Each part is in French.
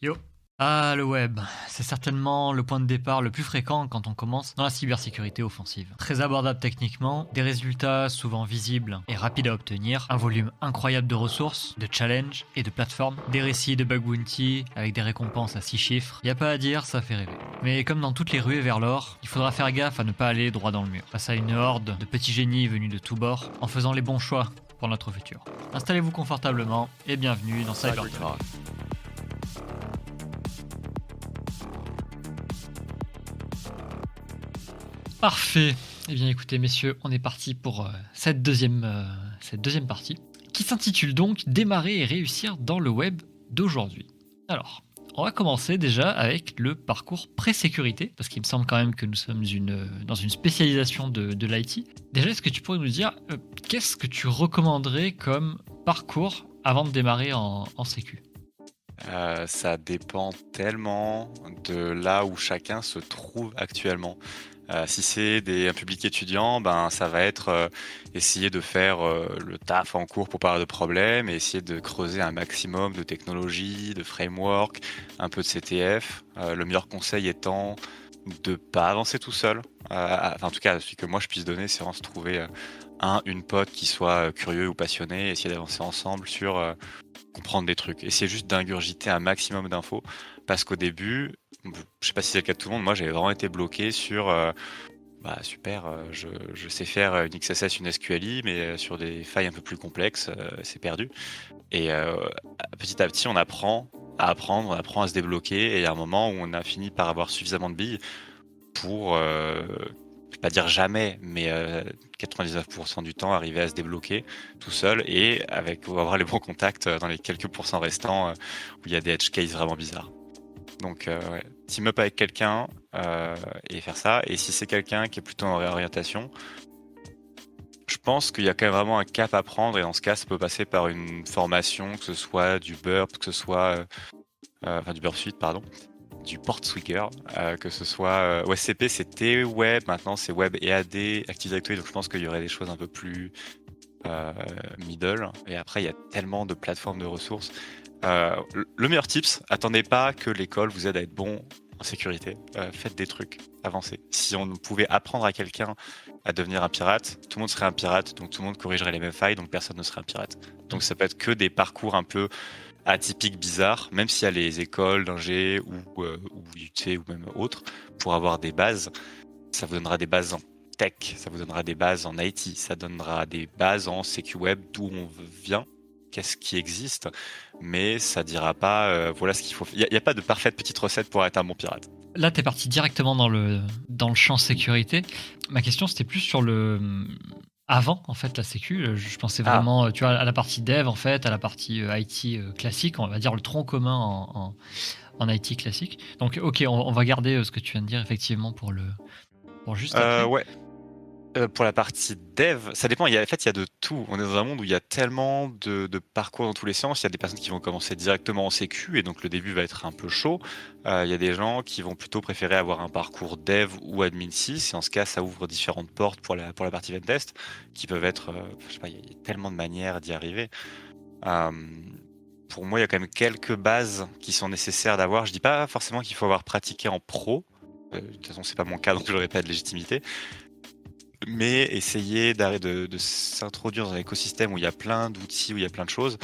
Yo ah, le web, c'est certainement le point de départ le plus fréquent quand on commence dans la cybersécurité offensive. Très abordable techniquement, des résultats souvent visibles et rapides à obtenir, un volume incroyable de ressources, de challenges et de plateformes, des récits de bug bounty avec des récompenses à 6 chiffres. Y a pas à dire, ça fait rêver. Mais comme dans toutes les ruées vers l'or, il faudra faire gaffe à ne pas aller droit dans le mur, face à une horde de petits génies venus de tous bords, en faisant les bons choix pour notre futur. Installez-vous confortablement et bienvenue dans CyberTalk. Parfait. Eh bien écoutez messieurs, on est parti pour euh, cette, deuxième, euh, cette deuxième partie, qui s'intitule donc Démarrer et réussir dans le web d'aujourd'hui. Alors, on va commencer déjà avec le parcours pré-sécurité, parce qu'il me semble quand même que nous sommes une, dans une spécialisation de, l'IT. Déjà, est-ce que tu pourrais nous dire euh, qu'est-ce que tu recommanderais comme parcours avant de démarrer en sécu? Ça dépend tellement de là où chacun se trouve actuellement. Euh, si c'est un public étudiant, ben ça va être euh, essayer de faire euh, le taf en cours pour pas de problèmes et essayer de creuser un maximum de technologies, de framework, un peu de CTF. le meilleur conseil étant de pas avancer tout seul. enfin, en tout cas, celui que moi je puisse donner, c'est vraiment se trouver un, une pote qui soit curieux ou passionné, essayer d'avancer ensemble sur comprendre des trucs. Essayer juste d'ingurgiter un maximum d'infos parce qu'au début, je sais pas si c'est le cas de tout le monde, moi j'avais vraiment été bloqué sur euh, bah super, euh, je, sais faire une XSS, une SQLI, mais euh, sur des failles un peu plus complexes, c'est perdu. Et petit à petit, on apprend à apprendre, on apprend à se débloquer, et il y a un moment où on a fini par avoir suffisamment de billes pour, je vais pas dire jamais, mais 99% du temps arriver à se débloquer tout seul et avec avoir les bons contacts dans les quelques pourcents restants où il y a des edge cases vraiment bizarres. Donc, euh, team up avec quelqu'un euh, et faire ça. Et si c'est quelqu'un qui est plutôt en réorientation, je pense qu'il y a quand même vraiment un cap à prendre. Et dans ce cas, ça peut passer par une formation, que ce soit du Burp, que ce soit. Euh, enfin, du Burp Suite, pardon. Du Port Swigger, que ce soit. OSCP, c'était Web. Maintenant, c'est Web et AD, Active Directory. Donc, je pense qu'il y aurait des choses un peu plus. middle. Et après, il y a tellement de plateformes de ressources. Euh, le meilleur tips, attendez pas que l'école vous aide à être bon en sécurité. Euh, faites des trucs, avancez. Si on pouvait apprendre à quelqu'un à devenir un pirate, tout le monde serait un pirate, donc tout le monde corrigerait les mêmes failles, donc personne ne serait un pirate. Donc ça peut être que des parcours un peu atypiques, bizarres, même s'il y a les écoles d'ingé ou, euh, ou UT ou même autres, pour avoir des bases, ça vous donnera des bases en tech, ça vous donnera des bases en IT, ça donnera des bases en CQ web, d'où on vient, qu'est-ce qui existe, mais ça dira pas euh, voilà ce qu'il faut. Il n'y a, pas de parfaite petite recette pour être un bon pirate. Là, tu es parti directement dans le, dans le champ sécurité. Ma question, c'était plus sur le. Avant, en fait, la sécu, je pensais ah. vraiment tu vois, à la partie dev, en fait, à la partie euh, IT euh, classique, on va dire le tronc commun en, en, IT classique. Donc, ok, on, va garder ce que tu viens de dire, effectivement, pour le. Pour juste après. ouais. Euh, pour la partie dev, ça dépend. En fait, il y a de tout. On est dans un monde où il y a tellement de, parcours dans tous les sens. Il y a des personnes qui vont commencer directement en sécu et donc le début va être un peu chaud. Euh, il y a des gens qui vont plutôt préférer avoir un parcours dev ou admin 6 et en ce cas, ça ouvre différentes portes pour la, pour la partie test qui peuvent être, euh, je sais pas, il y a tellement de manières d'y arriver. pour moi, il y a quand même quelques bases qui sont nécessaires d'avoir. Je dis pas forcément qu'il faut avoir pratiqué en pro. de toute façon, c'est pas mon cas, donc je pas de légitimité mais essayer de, de s'introduire dans un écosystème où il y a plein d'outils, où il y a plein de choses,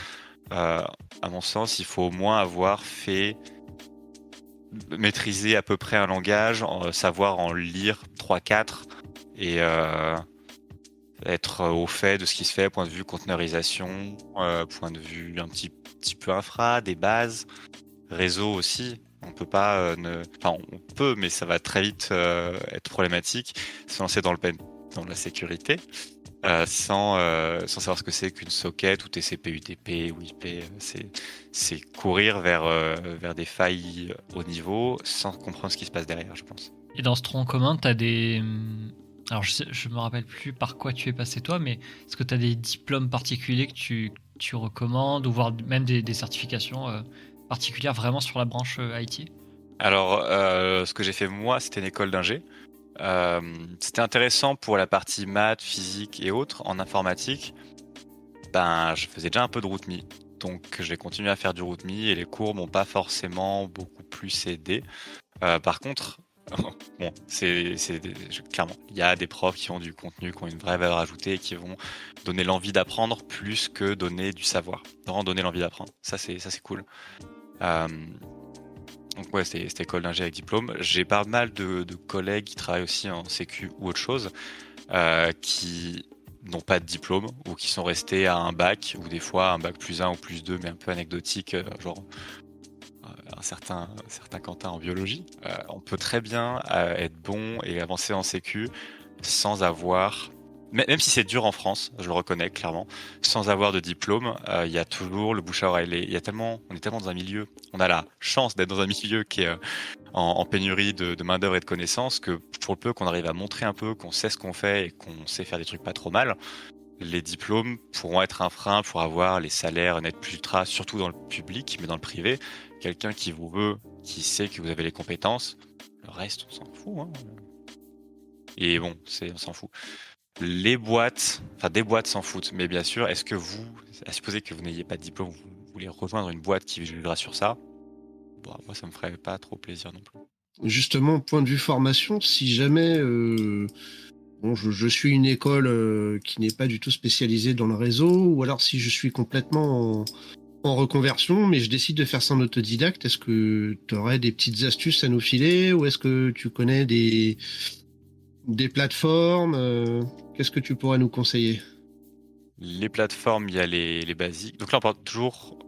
euh, à mon sens, il faut au moins avoir fait maîtriser à peu près un langage, savoir en lire 3-4 et euh, être au fait de ce qui se fait, point de vue conteneurisation, euh, point de vue un petit, peu infra, des bases, réseau aussi. On peut pas, enfin on peut, mais ça va très vite être problématique. Se lancer dans le pen dans la sécurité, euh, sans, euh, sans savoir ce que c'est qu'une socket ou TCP, UTP ou IP. C'est courir vers, euh, vers des failles au niveau sans comprendre ce qui se passe derrière, je pense. Et dans ce tronc commun, tu as des. Alors, je ne me rappelle plus par quoi tu es passé toi, mais est-ce que tu as des diplômes particuliers que tu, tu recommandes, ou voire même des, des certifications particulières vraiment sur la branche IT Alors, ce que j'ai fait moi, c'était une école d'ingé. Euh, c'était intéressant pour la partie maths, physique et autres. En informatique, ben, je faisais déjà un peu de route donc j'ai continué à faire du RootMe et les cours m'ont pas forcément beaucoup plus aidé. par contre, bon, c'est clairement, il y a des profs qui ont du contenu, qui ont une vraie valeur ajoutée et qui vont donner l'envie d'apprendre plus que donner du savoir. Vraiment donner l'envie d'apprendre. Ça, c'est ça, c'est cool. Euh, donc ouais, c'était école d'ingé avec diplôme. J'ai pas mal de, collègues qui travaillent aussi en sécu ou autre chose, euh, qui n'ont pas de diplôme ou qui sont restés à un bac ou des fois un bac plus 1 ou plus 2 mais un peu anecdotique, euh, genre un certain, certain Quentin en biologie, euh, on peut très bien euh, être bon et avancer en sécu sans avoir même si c'est dur en France, je le reconnais clairement, sans avoir de diplôme, euh, il y a toujours le bouche à oreille. Il y a tellement, on est tellement dans un milieu, on a la chance d'être dans un milieu qui est en, pénurie de, main d'œuvre et de connaissances que pour le peu qu'on arrive à montrer un peu qu'on sait ce qu'on fait et qu'on sait faire des trucs pas trop mal, les diplômes pourront être un frein pour avoir les salaires net plus ultra, surtout dans le public, mais dans le privé, quelqu'un qui vous veut, qui sait que vous avez les compétences, le reste, on s'en fout. Hein. Et bon, on s'en fout. Les boîtes, enfin des boîtes s'en foutent, mais bien sûr, est-ce que vous, à supposer que vous n'ayez pas de diplôme, vous voulez rejoindre une boîte qui jugera sur ça, bon, moi ça me ferait pas trop plaisir non plus. Justement, point de vue formation, si jamais euh, je, suis une école euh, qui n'est pas du tout spécialisée dans le réseau, ou alors si je suis complètement en, en reconversion, mais je décide de faire ça en autodidacte. Est-ce que tu aurais des petites astuces à nous filer ou est-ce que tu connais des, des plateformes euh, Qu'est-ce que tu pourrais nous conseiller? Les plateformes, il y a les, les, basiques. Donc là, on parle toujours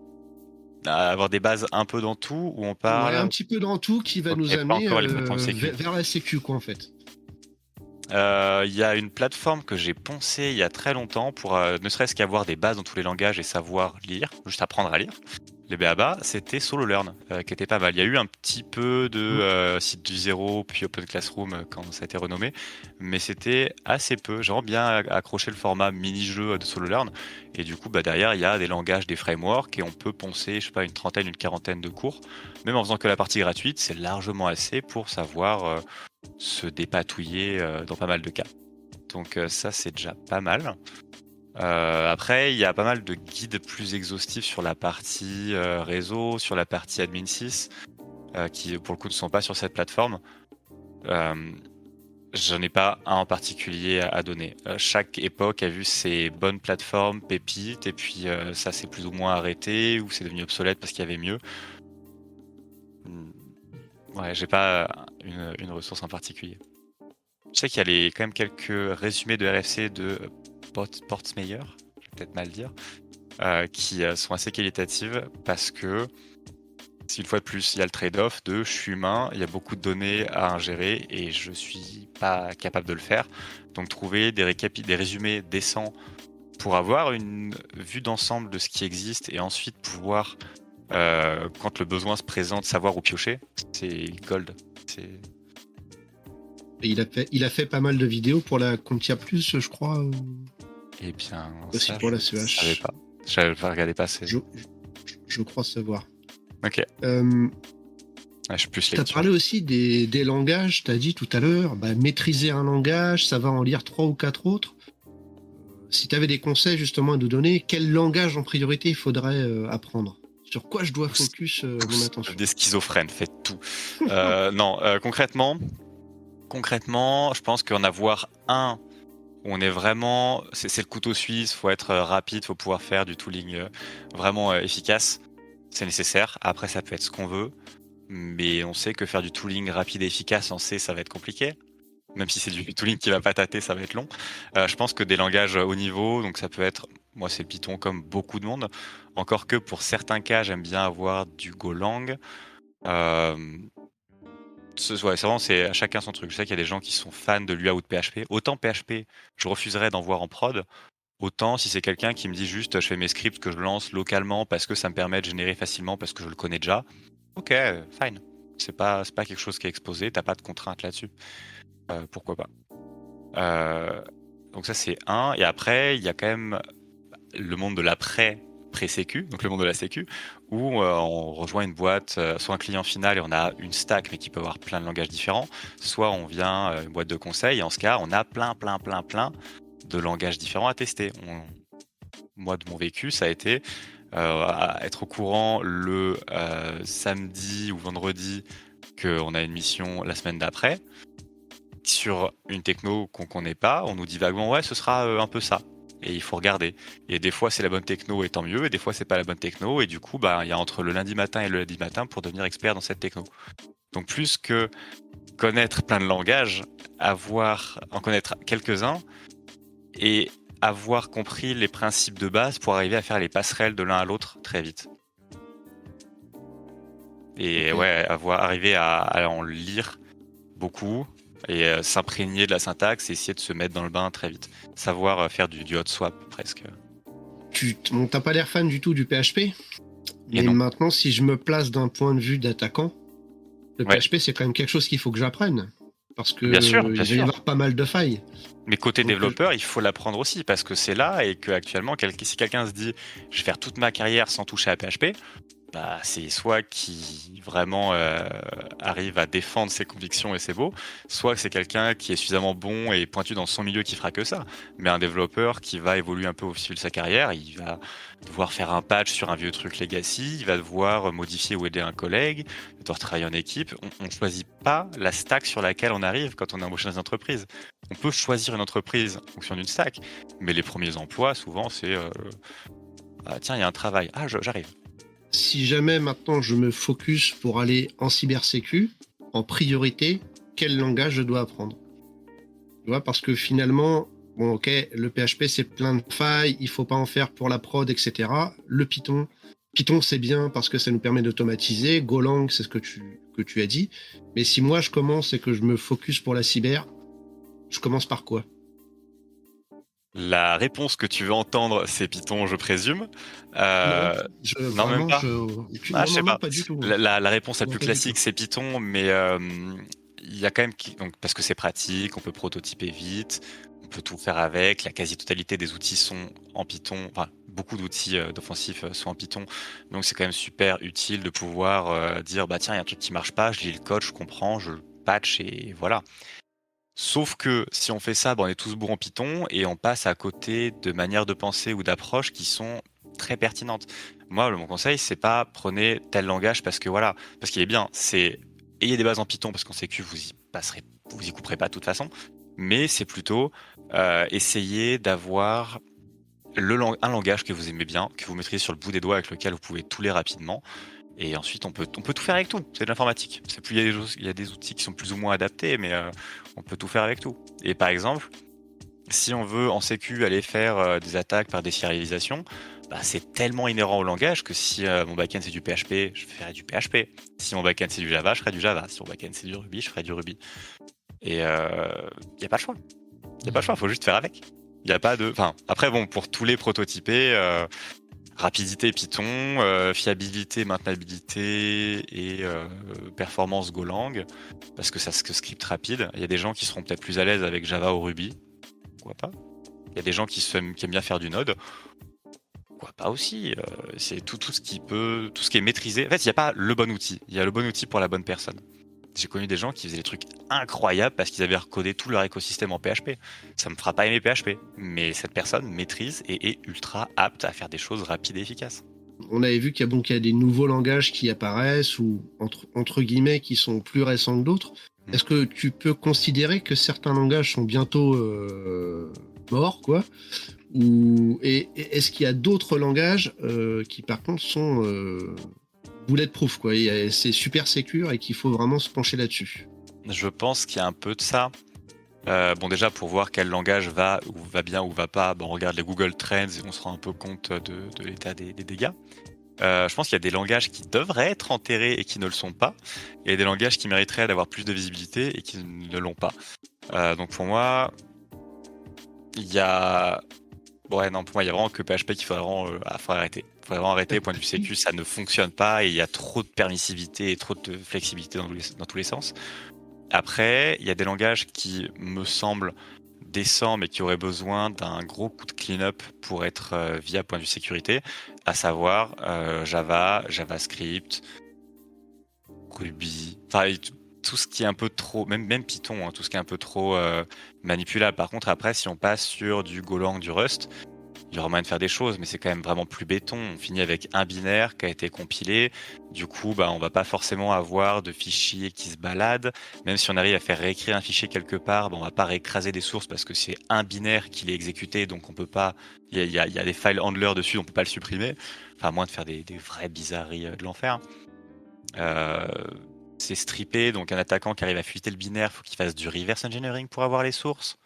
à avoir des bases un peu dans tout ou on parle. un petit peu dans tout qui va nous amener euh, vers la sécu, quoi, en fait. Euh, il y a une plateforme que j'ai poncée il y a très longtemps pour ne serait-ce qu'avoir des bases dans tous les langages et savoir lire, juste apprendre à lire. Les BABA, c'était SoloLearn, euh, qui était pas mal. Il y a eu un petit peu de mm. euh, site du zéro, puis Open Classroom quand ça a été renommé, mais c'était assez peu. J'ai bien accroché le format mini-jeu de SoloLearn, et du coup, bah, derrière, il y a des langages, des frameworks, et on peut poncer, je sais pas, une trentaine, une quarantaine de cours. Même en faisant que la partie gratuite, c'est largement assez pour savoir se dépatouiller euh, dans pas mal de cas. Donc euh, ça, c'est déjà pas mal. Euh, après, il y a pas mal de guides plus exhaustifs sur la partie réseau, sur la partie admin 6, qui pour le coup ne sont pas sur cette plateforme. J'en ai pas un en particulier à, donner. chaque époque a vu ses bonnes plateformes, pépites, et puis ça s'est plus ou moins arrêté, ou c'est devenu obsolète parce qu'il y avait mieux. Ouais, j'ai pas une, ressource en particulier. Je sais qu'il y a les, quand même quelques résumés de RFC de Portsmeyer, je vais peut-être mal dire, euh, qui euh, sont assez qualitatives parce que, une fois de plus, il y a le trade-off de je suis humain, il y a beaucoup de données à ingérer et je suis pas capable de le faire. Donc trouver des, des résumés décents pour avoir une vue d'ensemble de ce qui existe et ensuite pouvoir euh, quand le besoin se présente, savoir où piocher, c'est gold. il a, fait, il a fait pas mal de vidéos pour la Contia Plus, je crois. Et eh bien, aussi pour la CH. Je savais pas. Je pas regardé passer. Je, je, crois savoir. Ok. Euh, je suis plus Tu as parlé aussi des, des langages, tu as dit tout à l'heure, bah, maîtriser un langage, ça va en lire trois ou quatre autres. Si tu avais des conseils justement à nous donner, quel langage en priorité il faudrait euh, apprendre? Sur quoi je dois focus euh, mon attention? Des schizophrènes, faites tout. Euh, non, euh, concrètement, concrètement, je pense qu'en avoir un on est vraiment, c'est le couteau suisse, faut être rapide, faut pouvoir faire du tooling vraiment efficace, c'est nécessaire. Après, ça peut être ce qu'on veut, mais on sait que faire du tooling rapide et efficace en C, ça va être compliqué même si c'est du tooling qui va pas tâter, ça va être long. je pense que des langages haut niveau, donc ça peut être moi, c'est Python comme beaucoup de monde. Encore que pour certains cas, j'aime bien avoir du Golang. Euh, c'est vraiment c'est à chacun son truc. Je sais qu'il y a des gens qui sont fans de l'UA ou de PHP. Autant PHP, je refuserais d'en voir en prod. Autant si c'est quelqu'un qui me dit juste je fais mes scripts que je lance localement parce que ça me permet de générer facilement parce que je le connais déjà. Ok, fine. C'est pas, pas quelque chose qui est exposé, t'as pas de contraintes là-dessus. Euh, pourquoi pas. Euh, donc ça c'est un. Et après, il y a quand même le monde de l'après pré-sécu, donc le monde de la sécu, où euh, on rejoint une boîte, euh, soit un client final et on a une stack mais qui peut avoir plein de langages différents, soit on vient euh, une boîte de conseil et en ce cas on a plein plein plein plein de langages différents à tester. Moi de mon vécu ça a été être au courant le samedi ou vendredi qu'on a une mission la semaine d'après sur une techno qu'on connaît pas, on nous dit vaguement ouais ce sera un peu ça et il faut regarder. Et des fois c'est la bonne techno et tant mieux, et des fois c'est pas la bonne techno et du coup bah il y a entre le lundi matin et le lundi matin pour devenir expert dans cette techno. Donc plus que connaître plein de langages, avoir en connaître quelques-uns et avoir compris les principes de base pour arriver à faire les passerelles de l'un à l'autre très vite. Et ouais, avoir arrivé à, en lire beaucoup et euh, s'imprégner de la syntaxe et essayer de se mettre dans le bain très vite. Savoir euh, faire du, hot swap presque. Tu n'as pas l'air fan du tout du PHP Mais maintenant, si je me place d'un point de vue d'attaquant, le PHP c'est quand même quelque chose qu'il faut que j'apprenne. Parce que bien sûr, il va y avoir pas mal de failles. Mais côté développeur, il faut l'apprendre aussi parce que c'est là et que actuellement, si quelqu'un se dit je vais faire toute ma carrière sans toucher à PHP, bah, c'est soit qui vraiment euh, arrive à défendre ses convictions et c'est beau, soit c'est quelqu'un qui est suffisamment bon et pointu dans son milieu qui fera que ça. Mais un développeur qui va évoluer un peu au fil de sa carrière, il va devoir faire un patch sur un vieux truc legacy, il va devoir modifier ou aider un collègue, il va devoir travailler en équipe. On ne choisit pas la stack sur laquelle on arrive quand on est embauché dans une entreprise. On peut choisir une entreprise en fonction d'une stack, mais les premiers emplois, souvent, c'est ah, tiens, il y a un travail, ah, j'arrive si jamais maintenant je me focus pour aller en cybersécu, en priorité, quel langage je dois apprendre? Tu vois, parce que finalement, bon, ok, le PHP c'est plein de failles, il faut pas en faire pour la prod, etc. Le Python, Python c'est bien parce que ça nous permet d'automatiser. Golang, c'est ce que tu, que tu as dit. Mais si moi je commence et que je me focus pour la cyber, je commence par quoi? La réponse que tu veux entendre, c'est Python, je présume. Euh, non, même pas. Ah, sais pas. du tout. La, réponse la plus classique, c'est Python, mais euh, il y a quand même donc parce que c'est pratique, on peut prototyper vite, on peut tout faire avec. La quasi-totalité des outils sont en Python. Enfin, beaucoup d'outils euh, d'offensif sont en Python, donc c'est quand même super utile de pouvoir dire bah tiens, il y a un truc qui marche pas, je lis le code, je comprends, je le patch et voilà. Sauf que si on fait ça, on est tous bourrés en Python et on passe à côté de manières de penser ou d'approches qui sont très pertinentes. Moi, mon conseil, c'est pas prenez tel langage parce que voilà, parce qu'il est bien. C'est ayez des bases en Python parce qu'on sait que vous y passerez, vous y couperez pas de toute façon. Mais c'est plutôt euh, essayer d'avoir un langage que vous aimez bien, que vous maîtrisez sur le bout des doigts, avec lequel vous pouvez tout lire rapidement. Et ensuite, on peut, on peut tout faire avec tout. C'est de l'informatique. Il y, a des y a des outils qui sont plus ou moins adaptés, mais euh, on peut tout faire avec tout. Et par exemple, si on veut en sécu aller faire euh, des attaques par désérialisation, bah, c'est tellement inhérent au langage que si euh, mon backend c'est du PHP, je ferai du PHP. Si mon backend c'est du Java, je ferai du Java. Si mon backend c'est du Ruby, je ferai du Ruby. Et il n'y a pas le choix. Il n'y a pas le choix, il faut juste faire avec. Il a pas de. Enfin, après, bon, pour tous les prototypés, rapidité Python, euh, fiabilité, maintenabilité et euh, performance Golang, parce que ça que script rapide. Il y a des gens qui seront peut-être plus à l'aise avec Java ou Ruby, pourquoi pas? Il y a des gens qui, se, aiment bien faire du Node, pourquoi pas aussi? Euh, c'est tout, tout ce qui peut, tout ce qui est maîtrisé. En fait, il n'y a pas le bon outil. Il y a le bon outil pour la bonne personne j'ai connu des gens qui faisaient des trucs incroyables parce qu'ils avaient recodé tout leur écosystème en PHP. Ça me fera pas aimer PHP, mais cette personne maîtrise et est ultra apte à faire des choses rapides et efficaces. On avait vu qu'il y, a des nouveaux langages qui apparaissent ou entre, guillemets qui sont plus récents que d'autres. Hmm. Est-ce que tu peux considérer que certains langages sont bientôt euh, morts, quoi? Ou, et, est-ce qu'il y a d'autres langages euh, qui par contre sont euh, bulletproof, quoi. C'est super sécure et qu'il faut vraiment se pencher là-dessus. Je pense qu'il y a un peu de ça. Euh, bon, déjà, pour voir quel langage va ou va bien ou va pas, on regarde les Google Trends et on se rend un peu compte de, l'état des, dégâts. Euh, je pense qu'il y a des langages qui devraient être enterrés et qui ne le sont pas, et des langages qui mériteraient d'avoir plus de visibilité et qui ne l'ont pas. Euh, donc pour moi, il y a Ouais, non, pour moi, il y a vraiment que PHP qu'il faudrait, vraiment, euh, ah, arrêter. Il faudrait vraiment arrêter. Point de vue sécu, ça ne fonctionne pas et il y a trop de permissivité et trop de flexibilité dans, dans tous les sens. Après, il y a des langages qui me semblent décents mais qui auraient besoin d'un gros coup de clean-up pour être euh, via point de vue sécurité, à savoir euh, Java, JavaScript, Ruby, enfin tout ce qui est un peu trop, même, même Python, hein, tout ce qui est un peu trop euh, manipulable. Par contre, après, si on passe sur du Golang, du Rust, il y aura moyen de faire des choses, mais c'est quand même vraiment plus béton. On finit avec un binaire qui a été compilé. Du coup, bah, on va pas forcément avoir de fichiers qui se baladent. Même si on arrive à faire réécrire un fichier quelque part, bah, on va pas réécraser des sources parce que c'est un binaire qui l'est exécuté, donc on peut pas. Il y a, des files handlers dessus, on peut pas le supprimer. Enfin, à moins de faire des, des vraies bizarreries euh, de l'enfer. Euh, c'est strippé, donc un attaquant qui arrive à fuiter le binaire, faut qu'il fasse du reverse engineering pour avoir les sources.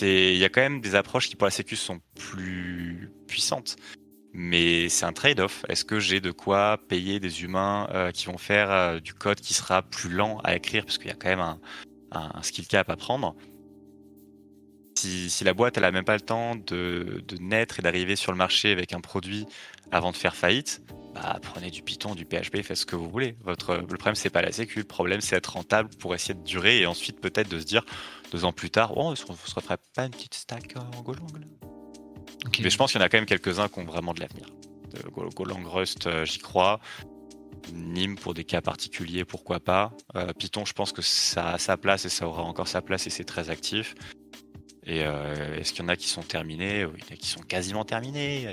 Il y a quand même des approches qui pour la sécu sont plus puissantes, mais c'est un trade-off. Est-ce que j'ai de quoi payer des humains euh, qui vont faire euh, du code qui sera plus lent à écrire, parce qu'il y a quand même un, skill cap à prendre. Si, la boîte elle a même pas le temps de naître et d'arriver sur le marché avec un produit avant de faire faillite, bah, prenez du Python, du PHP, faites ce que vous voulez. Votre, le problème, c'est pas la sécu. Le problème, c'est être rentable pour essayer de durer et ensuite peut-être de se dire deux ans plus tard, oh, on se referait pas une petite stack en Golang Mais je pense qu'il y en a quand même quelques-uns qui ont vraiment de l'avenir. Golang Rust, euh, j'y crois. Nîmes pour des cas particuliers, pourquoi pas. Euh, Python, je pense que ça a sa place et ça aura encore sa place et c'est très actif. Et euh, est-ce qu'il y en a qui sont terminés? Il y en a qui sont quasiment terminés.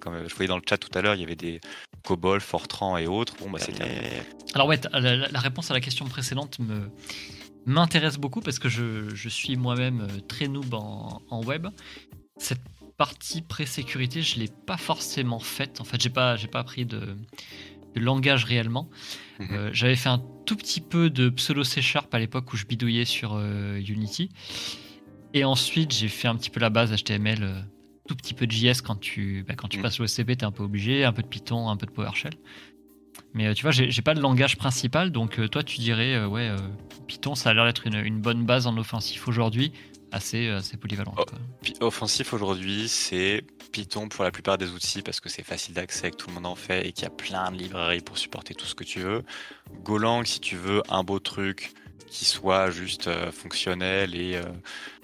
comme je voyais dans le chat tout à l'heure, il y avait des COBOL, Fortran et autres. Bon, bah, c'est terminé. Alors, ouais, la, réponse à la question précédente me m'intéresse beaucoup parce que je, je suis moi-même euh, très noob en, en, web. Cette partie pré-sécurité, je l'ai pas forcément faite. En fait, j'ai pas, j'ai pas appris de, de langage réellement. Mhm. Euh, j'avais fait un tout petit peu de pseudo C Sharp à l'époque où je bidouillais sur Unity. Et ensuite, j'ai fait un petit peu la base HTML, euh, tout petit peu de JS quand tu, bah, quand tu mm. passes l'OSCP, tu es un peu obligé, un peu de Python, un peu de PowerShell. Mais euh, tu vois, j'ai pas le langage principal, donc euh, toi tu dirais, ouais, Python ça a l'air d'être une, bonne base en offensif aujourd'hui, assez, assez polyvalent. Oh, offensif aujourd'hui, c'est Python pour la plupart des outils parce que c'est facile d'accès, que tout le monde en fait et qu'il y a plein de librairies pour supporter tout ce que tu veux. Golang, si tu veux un beau truc qui soit juste fonctionnel et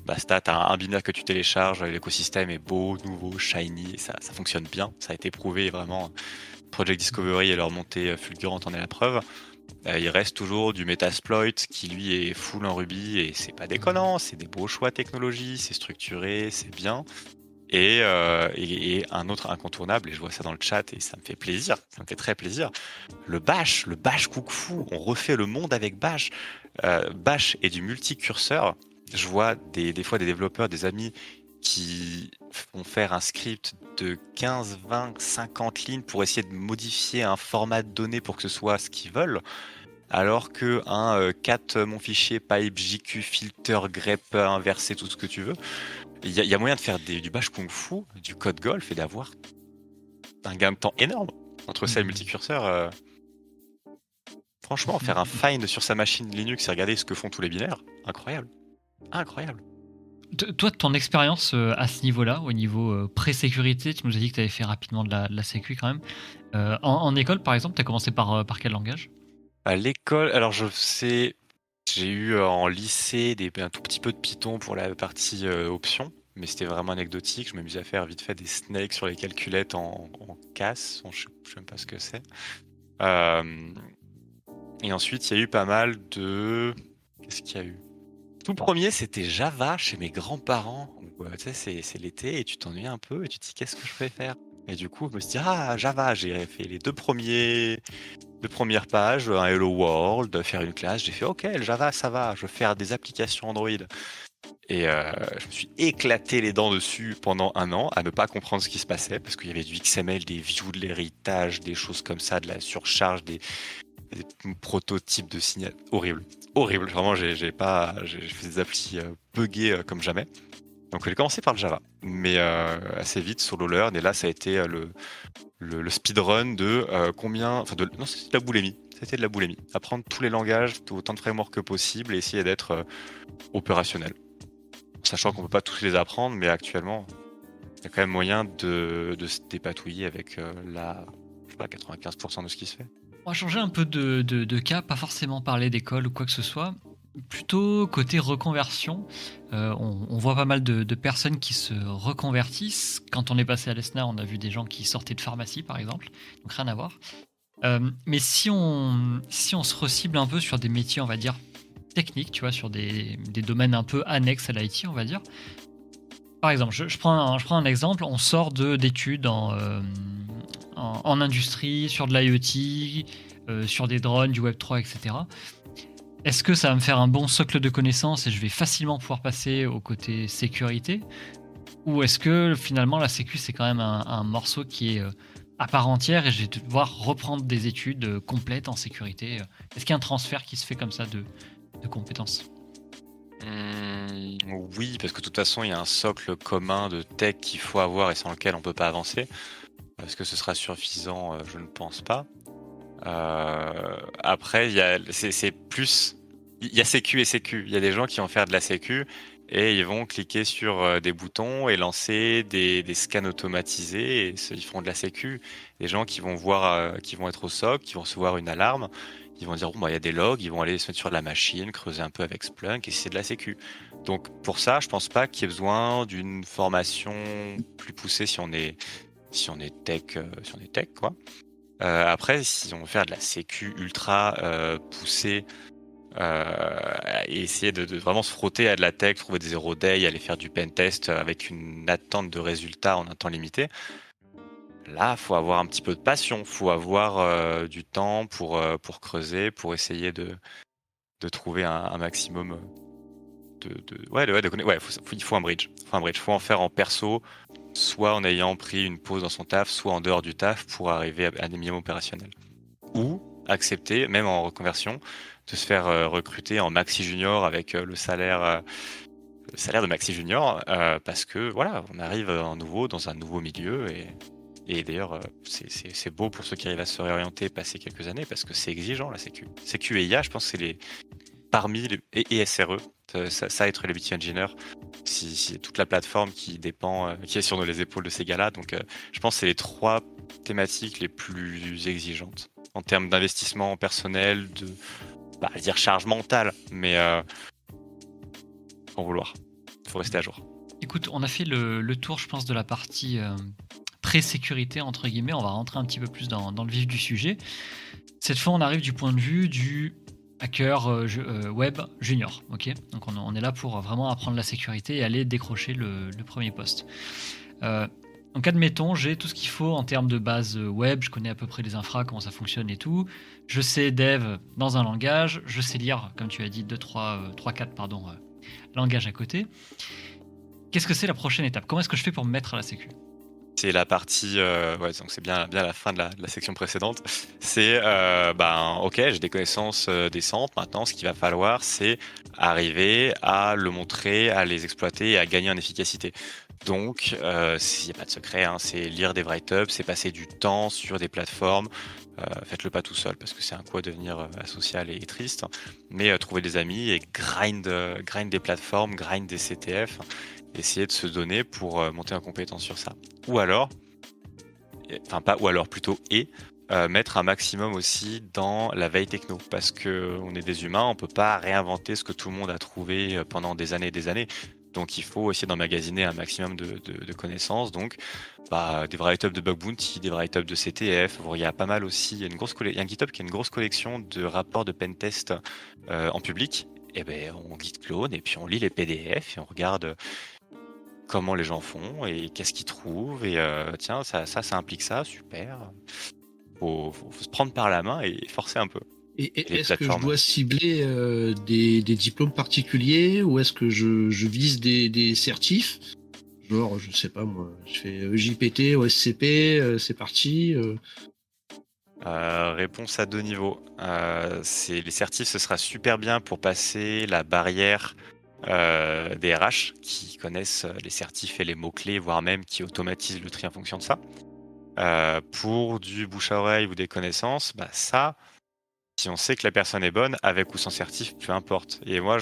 Basta, tu as un binaire que tu télécharges, l'écosystème est beau, nouveau, shiny, ça, fonctionne bien. Ça a été prouvé vraiment. Project Discovery et leur montée fulgurante en est la preuve. Euh, il reste toujours du Metasploit qui lui est full en Ruby et c'est pas déconnant, c'est des beaux choix technologie, c'est structuré, c'est bien. Euh, et, un autre incontournable, et je vois ça dans le chat et ça me fait plaisir, ça me fait très plaisir. Le Bash, le Bash Fu, on refait le monde avec Bash. Euh, Bash est du multicurseur je vois des, des fois des développeurs, des amis qui vont faire un script de 15, 20, 50 lignes pour essayer de modifier un format de données pour que ce soit ce qu'ils veulent. Alors que un euh, 4 mon fichier pipe JQ filter grep inversé tout ce que tu veux, il y, a moyen de faire du bash kung fu, du code golf et d'avoir un gain de temps énorme entre ça et le mmh. multicurseur. Euh. Franchement, faire un find sur sa machine Linux et regarder ce que font tous les binaires, incroyable. Incroyable. Toi, ton expérience euh, à ce niveau-là, au niveau euh, pré-sécurité, tu nous as dit que tu avais fait rapidement de la, sécu quand même. Euh, en, école, par exemple, tu as commencé par, par quel langage? À l'école, alors je sais, j'ai eu en lycée des, un tout petit peu de Python pour la partie option, mais c'était vraiment anecdotique. Je m'amusais à faire vite fait des snakes sur les calculettes en, casse, je ne sais même pas ce que c'est. et ensuite, il y a eu pas mal de. Qu'est-ce qu'il y a eu? Tout premier, c'était Java chez mes grands-parents. Euh, c'est l'été et tu t'ennuies un peu et tu te dis qu'est-ce que je peux faire? Et du coup, je me suis dit, ah, Java, j'ai fait les deux, premiers, deux premières pages, un Hello World, faire une classe. J'ai fait, ok, Java, ça va, je vais faire des applications Android. Et euh, je me suis éclaté les dents dessus pendant un an à ne pas comprendre ce qui se passait parce qu'il y avait du XML, des views de l'héritage, des choses comme ça, de la surcharge, des, des prototypes de signal. Horrible horrible. Vraiment, j'ai pas, j'ai fait des applis euh, buggés euh, comme jamais. Donc j'ai commencé par le Java, mais euh, assez vite solo learn. Et là, ça a été le, le, speedrun de combien, enfin de, non, c'était de la boulémie. C'était de la boulémie. Apprendre tous les langages, autant de frameworks que possible, et essayer d'être opérationnel. Sachant qu'on peut pas tous les apprendre, mais actuellement, il y a quand même moyen de, de se dépatouiller avec la, je sais pas, 95% de ce qui se fait. On va changer un peu de, cas, pas forcément parler d'école ou quoi que ce soit. Plutôt côté reconversion, euh, on, voit pas mal de, personnes qui se reconvertissent. Quand on est passé à l'ESNA, on a vu des gens qui sortaient de pharmacie, par exemple, donc rien à voir. Euh, mais si on, si on se recible un peu sur des métiers, on va dire, techniques, tu vois, sur des, des domaines un peu annexes à l'IT, on va dire, par exemple, je, prends un, exemple, on sort d'études en, en, industrie, sur de l'IoT, sur des drones, du Web3, etc. Est-ce que ça va me faire un bon socle de connaissances et je vais facilement pouvoir passer au côté sécurité? Ou est-ce que finalement la sécu c'est quand même un, morceau qui est à part entière et je vais devoir reprendre des études complètes en sécurité? Est-ce qu'il y a un transfert qui se fait comme ça de compétences? Mmh, Oui, parce que de toute façon il y a un socle commun de tech qu'il faut avoir et sans lequel on ne peut pas avancer. Est-ce que ce sera suffisant? Euh, Je ne pense pas. Euh, après, c'est plus. Il y a sécu et sécu. Il y a des gens qui vont faire de la sécu et ils vont cliquer sur euh, des boutons et lancer des, scans automatisés et ils font de la sécu. Des gens qui vont voir, qui vont être au SOC, qui vont recevoir une alarme, ils vont dire bon bah il y a des logs, ils vont aller se mettre sur la machine, creuser un peu avec Splunk et c'est de la sécu. Donc pour ça, je pense pas qu'il y ait besoin d'une formation plus poussée si on est si on est tech, euh, si on est tech quoi. Euh, après, si on veut faire de la sécu ultra euh, poussée essayer de, vraiment se frotter à de la tech, trouver des zero day, aller faire du pen test avec une attente de résultats en un temps limité, là, faut avoir un petit peu de passion, faut avoir du temps pour, pour creuser, pour essayer de, de trouver un, maximum de, de, ouais, de, ouais, ouais il faut un bridge, faut un bridge, faut en faire en perso, soit en ayant pris une pause dans son taf, soit en dehors du taf pour arriver à, des minimums opérationnels. Ou accepter, même en reconversion, de se faire euh, recruter en maxi junior avec euh, le salaire, euh, le salaire de maxi junior, parce que voilà, on arrive en nouveau dans un nouveau milieu et, et d'ailleurs, c'est beau pour ceux qui arrivent à se réorienter, passer quelques années, parce que c'est exigeant la sécu. Sécu et IA, je pense, c'est les parmi les, et, SRE, ça, ça être les Engineer, si, toute la plateforme qui dépend, euh, qui est sur les épaules de ces gars-là. Donc, euh, je pense que c'est les trois thématiques les plus exigeantes en termes d'investissement personnel, de bah, dire charge mentale, mais euh, en vouloir. Faut rester à jour. Écoute, on a fait le, tour, je pense, de la partie pré-sécurité, entre guillemets. On va rentrer un petit peu plus dans, le vif du sujet. Cette fois, on arrive du point de vue du hacker euh, euh, web junior. Ok, donc on, est là pour vraiment apprendre la sécurité et aller décrocher le, premier poste. Euh, donc admettons, j'ai tout ce qu'il faut en termes de base web, je connais à peu près les infras, comment ça fonctionne et tout. Je sais dev dans un langage, je sais lire, comme tu as dit, 2, 3, 3 4 pardon, langages à côté. Qu'est-ce que c'est la prochaine étape? Comment est-ce que je fais pour me mettre à la sécu? C'est la partie, euh, donc c'est bien, bien la fin de la, section précédente. C'est, euh, ben, ok, j'ai des connaissances euh, décentes. Maintenant, ce qu'il va falloir, c'est arriver à le montrer, à les exploiter et à gagner en efficacité. Donc, il n'y a pas de secret, hein, c'est lire des write-ups, c'est passer du temps sur des plateformes. Faites-le pas tout seul parce que c'est un coup à devenir asocial et triste. Mais trouver des amis et grind, grind des plateformes, grind des CTF essayer de se donner pour euh, monter en compétence sur ça. Ou alors, enfin pas ou alors plutôt et euh, mettre un maximum aussi dans la veille techno parce que on est des humains, on peut pas réinventer ce que tout le monde a trouvé euh, pendant des années et des années. Donc il faut essayer d'emmagasiner un maximum de, connaissances. Donc bah, des write-ups de bug bounty, des write-ups de CTF. Il y a pas mal aussi. Il y a, une grosse il y a un GitHub qui a une grosse collection de rapports de pentest en public. Et eh ben on git clone et puis on lit les PDF et on regarde comment les gens font et qu'est-ce qu'ils trouvent. Et euh, tiens, ça, ça, ça, implique ça, super. Faut, faut, se prendre par la main et forcer un peu. Et, est-ce que je dois cibler euh, des, diplômes particuliers ou est-ce que je, vise des, certifs? Genre, je sais pas moi, je fais JPT, OSCP, c'est parti. Euh, réponse à deux niveaux. c'est les certifs, ce sera super bien pour passer la barrière euh, des RH qui connaissent les certifs et les mots-clés, voire même qui automatisent le tri en fonction de ça. Euh, pour du bouche à oreille ou des connaissances, bah ça, si on sait que la personne est bonne, avec ou sans certif, peu importe. Et moi,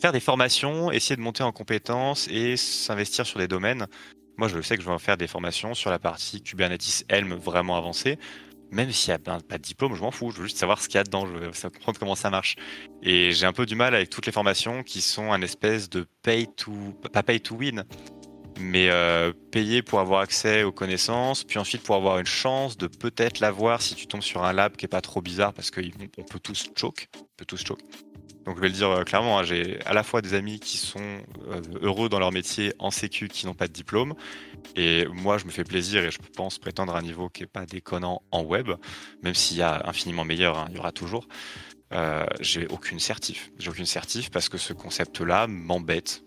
faire des formations, essayer de monter en compétences et s'investir sur des domaines. Moi, je sais que je vais en faire des formations sur la partie Kubernetes Helm vraiment avancée même s'il n'y a pas de diplôme, je m'en fous. Je veux juste savoir ce qu'il y a dedans. Je veux comprendre comment ça marche. Et j'ai un peu du mal avec toutes les formations qui sont un espèce de pay to, pas pay to win, mais euh, payer pour avoir accès aux connaissances, puis ensuite pour avoir une chance de peut-être l'avoir si tu tombes sur un lab qui est pas trop bizarre parce qu'on peut tous choke, on peut tous choke. Donc je vais le dire euh, clairement, hein, j'ai à la fois des amis qui sont euh, heureux dans leur métier en sécu qui n'ont pas de diplôme, et moi je me fais plaisir et je pense prétendre à un niveau qui est pas déconnant en web, même s'il y a infiniment meilleur, hein, il y aura toujours. Euh, j'ai aucune certif. J'ai aucune certif parce que ce concept-là m'embête.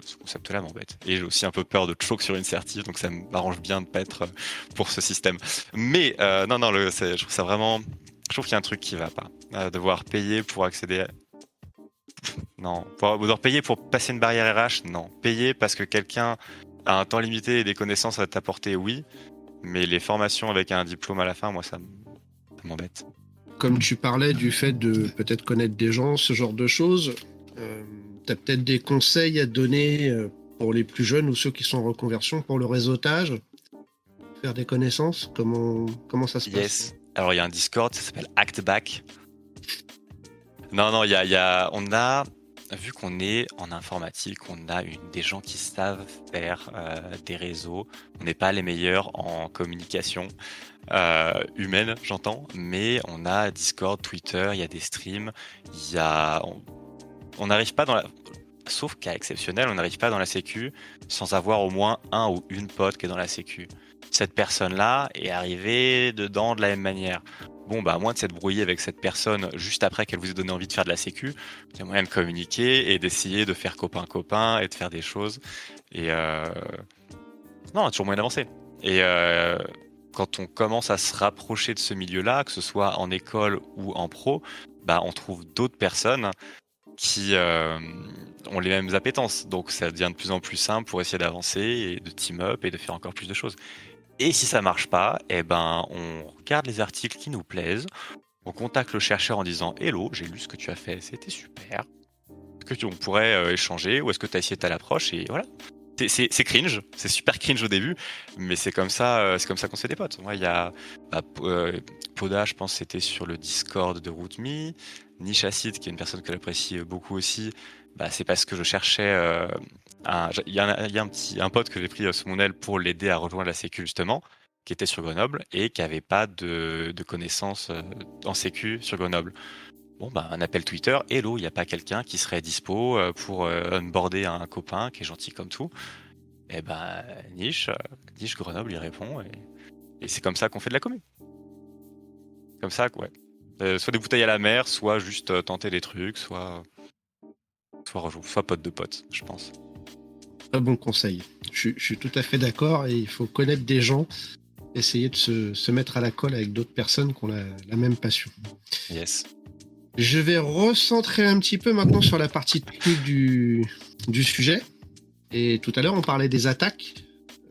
Ce concept-là m'embête. Et j'ai aussi un peu peur de choc sur une certif, donc ça m'arrange bien de pas être pour ce système. Mais non, non, je trouve ça vraiment. Je trouve qu'il y a un truc qui va pas. Devoir payer pour accéder non. Pour, devoir payer pour passer une barrière RH, non. Payer parce que quelqu'un a un temps limité et des connaissances à t'apporter, oui. Mais les formations avec un diplôme à la fin, moi, ça m'embête. Comme tu parlais du fait de peut-être connaître des gens, ce genre de choses, euh, tu as peut-être des conseils à donner euh, pour les plus jeunes ou ceux qui sont en reconversion pour le réseautage? Faire des connaissances? Comment, comment ça se yes. passe Alors, il y a un Discord, ça s'appelle ActBack. Non, non, il y a, on a, vu qu'on est en informatique, on a des gens qui savent faire euh, des réseaux. On n'est pas les meilleurs en communication euh, humaine, j'entends, mais on a Discord, Twitter, il y a des streams, il y a, on n'arrive pas dans la, sauf cas exceptionnel, on n'arrive pas dans la sécu sans avoir au moins un ou une pote qui est dans la sécu. Cette personne-là est arrivée dedans de la même manière bon, bah, à moins de s'être brouillé avec cette personne juste après qu'elle vous ait donné envie de faire de la sécu, il y a moyen de communiquer et d'essayer de faire copain-copain et de faire des choses. Et euh... non, toujours moyen d'avancer. Et euh, quand on commence à se rapprocher de ce milieu-là, que ce soit en école ou en pro, bah, on trouve d'autres personnes qui euh, ont les mêmes appétences. Donc ça devient de plus en plus simple pour essayer d'avancer et de team up et de faire encore plus de choses. Et si ça marche pas, eh ben, on regarde les articles qui nous plaisent, on contacte le chercheur en disant Hello, j'ai lu ce que tu as fait, c'était super. Est-ce que on pourrait euh, échanger ou est-ce que tu as essayé ta l'approche et voilà. C'est cringe, c'est super cringe au début, mais c'est comme ça, euh, c'est comme ça qu'on se fait des potes. Moi, il y a bah, euh, Poda, je pense, c'était sur le Discord de RootMe. Niche Acid, qui est une personne que j'apprécie beaucoup aussi, bah, c'est parce que je cherchais il y, a un, petit un pote que j'ai pris euh, sous mon aile pour l'aider à rejoindre la Sécu justement, qui était sur Grenoble et qui n'avait pas de, connaissances euh, en Sécu sur Grenoble. Bon, bah, un appel Twitter, hello, il n'y a pas quelqu'un qui serait dispo euh, pour onboarder un copain qui est gentil comme tout? Et eh ben, Niche, Niche Grenoble, il répond et, et c'est comme ça qu'on fait de la commune. Comme ça, ouais. soit des bouteilles à la mer, soit juste tenter des trucs, soit soit, soit pote de pote, je pense bon conseil. Je, suis tout à fait d'accord et il faut connaître des gens, essayer de se, mettre à la colle avec d'autres personnes qui ont la, même passion. Yes. Je vais recentrer un petit peu maintenant sur la partie technique du, du sujet. Et tout à l'heure, on parlait des attaques,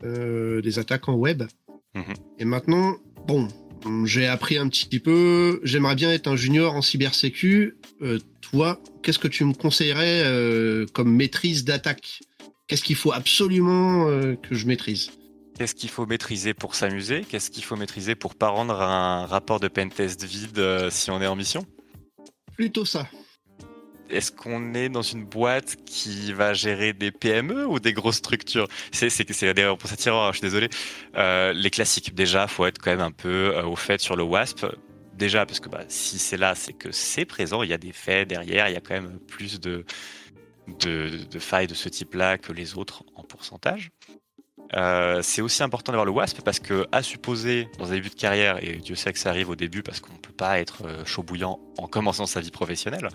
euh, des attaques en web. Mhm. Et maintenant, bon, j'ai appris un petit peu. J'aimerais bien être un junior en cybersécu. Euh, toi, qu'est-ce que tu me conseillerais euh, comme maîtrise d'attaque? Qu'est-ce qu'il faut absolument euh, que je maîtrise? Qu'est-ce qu'il faut maîtriser pour s'amuser? Qu'est-ce qu'il faut maîtriser pour pas rendre un rapport de pentest vide euh, si on est en mission? Plutôt ça. Est-ce qu'on est dans une boîte qui va gérer des PME ou des grosses structures? C'est d'ailleurs pour cette je suis désolé. Euh, les classiques, déjà, faut être quand même un peu au fait sur le WASP. Déjà, parce que bah, si c'est là, c'est que c'est présent, il y a des faits derrière, il y a quand même plus de, de, failles de ce type-là que les autres en pourcentage. Euh, c'est aussi important d'avoir le WASP parce que, à supposer, dans un début de carrière, et Dieu sait que ça arrive au début parce qu'on ne peut pas être euh, chaud bouillant en commençant sa vie professionnelle,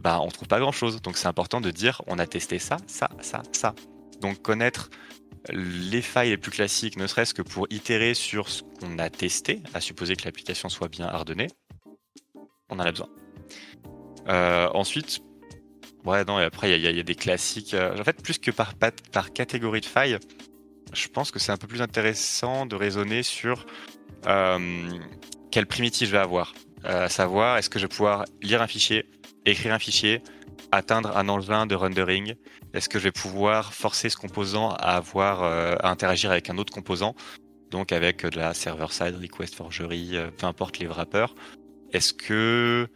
bah, on trouve pas grand chose. Donc c'est important de dire on a testé ça, ça, ça, ça. Donc connaître les failles les plus classiques, ne serait-ce que pour itérer sur ce qu'on a testé, à supposer que l'application soit bien hardenée, on en a besoin. Euh, ensuite, Ouais, non, et après, il y, a des classiques. Euh, en fait, plus que par, par catégorie de faille, je pense que c'est un peu plus intéressant de raisonner sur euh, quelle primitive je vais avoir. Euh, à savoir, est-ce que je vais pouvoir lire un fichier, écrire un fichier, atteindre un engin de rendering? Est-ce que je vais pouvoir forcer ce composant à avoir à interagir avec un autre composant? Donc avec de la server-side request forgery, peu importe les wrappers. Est-ce que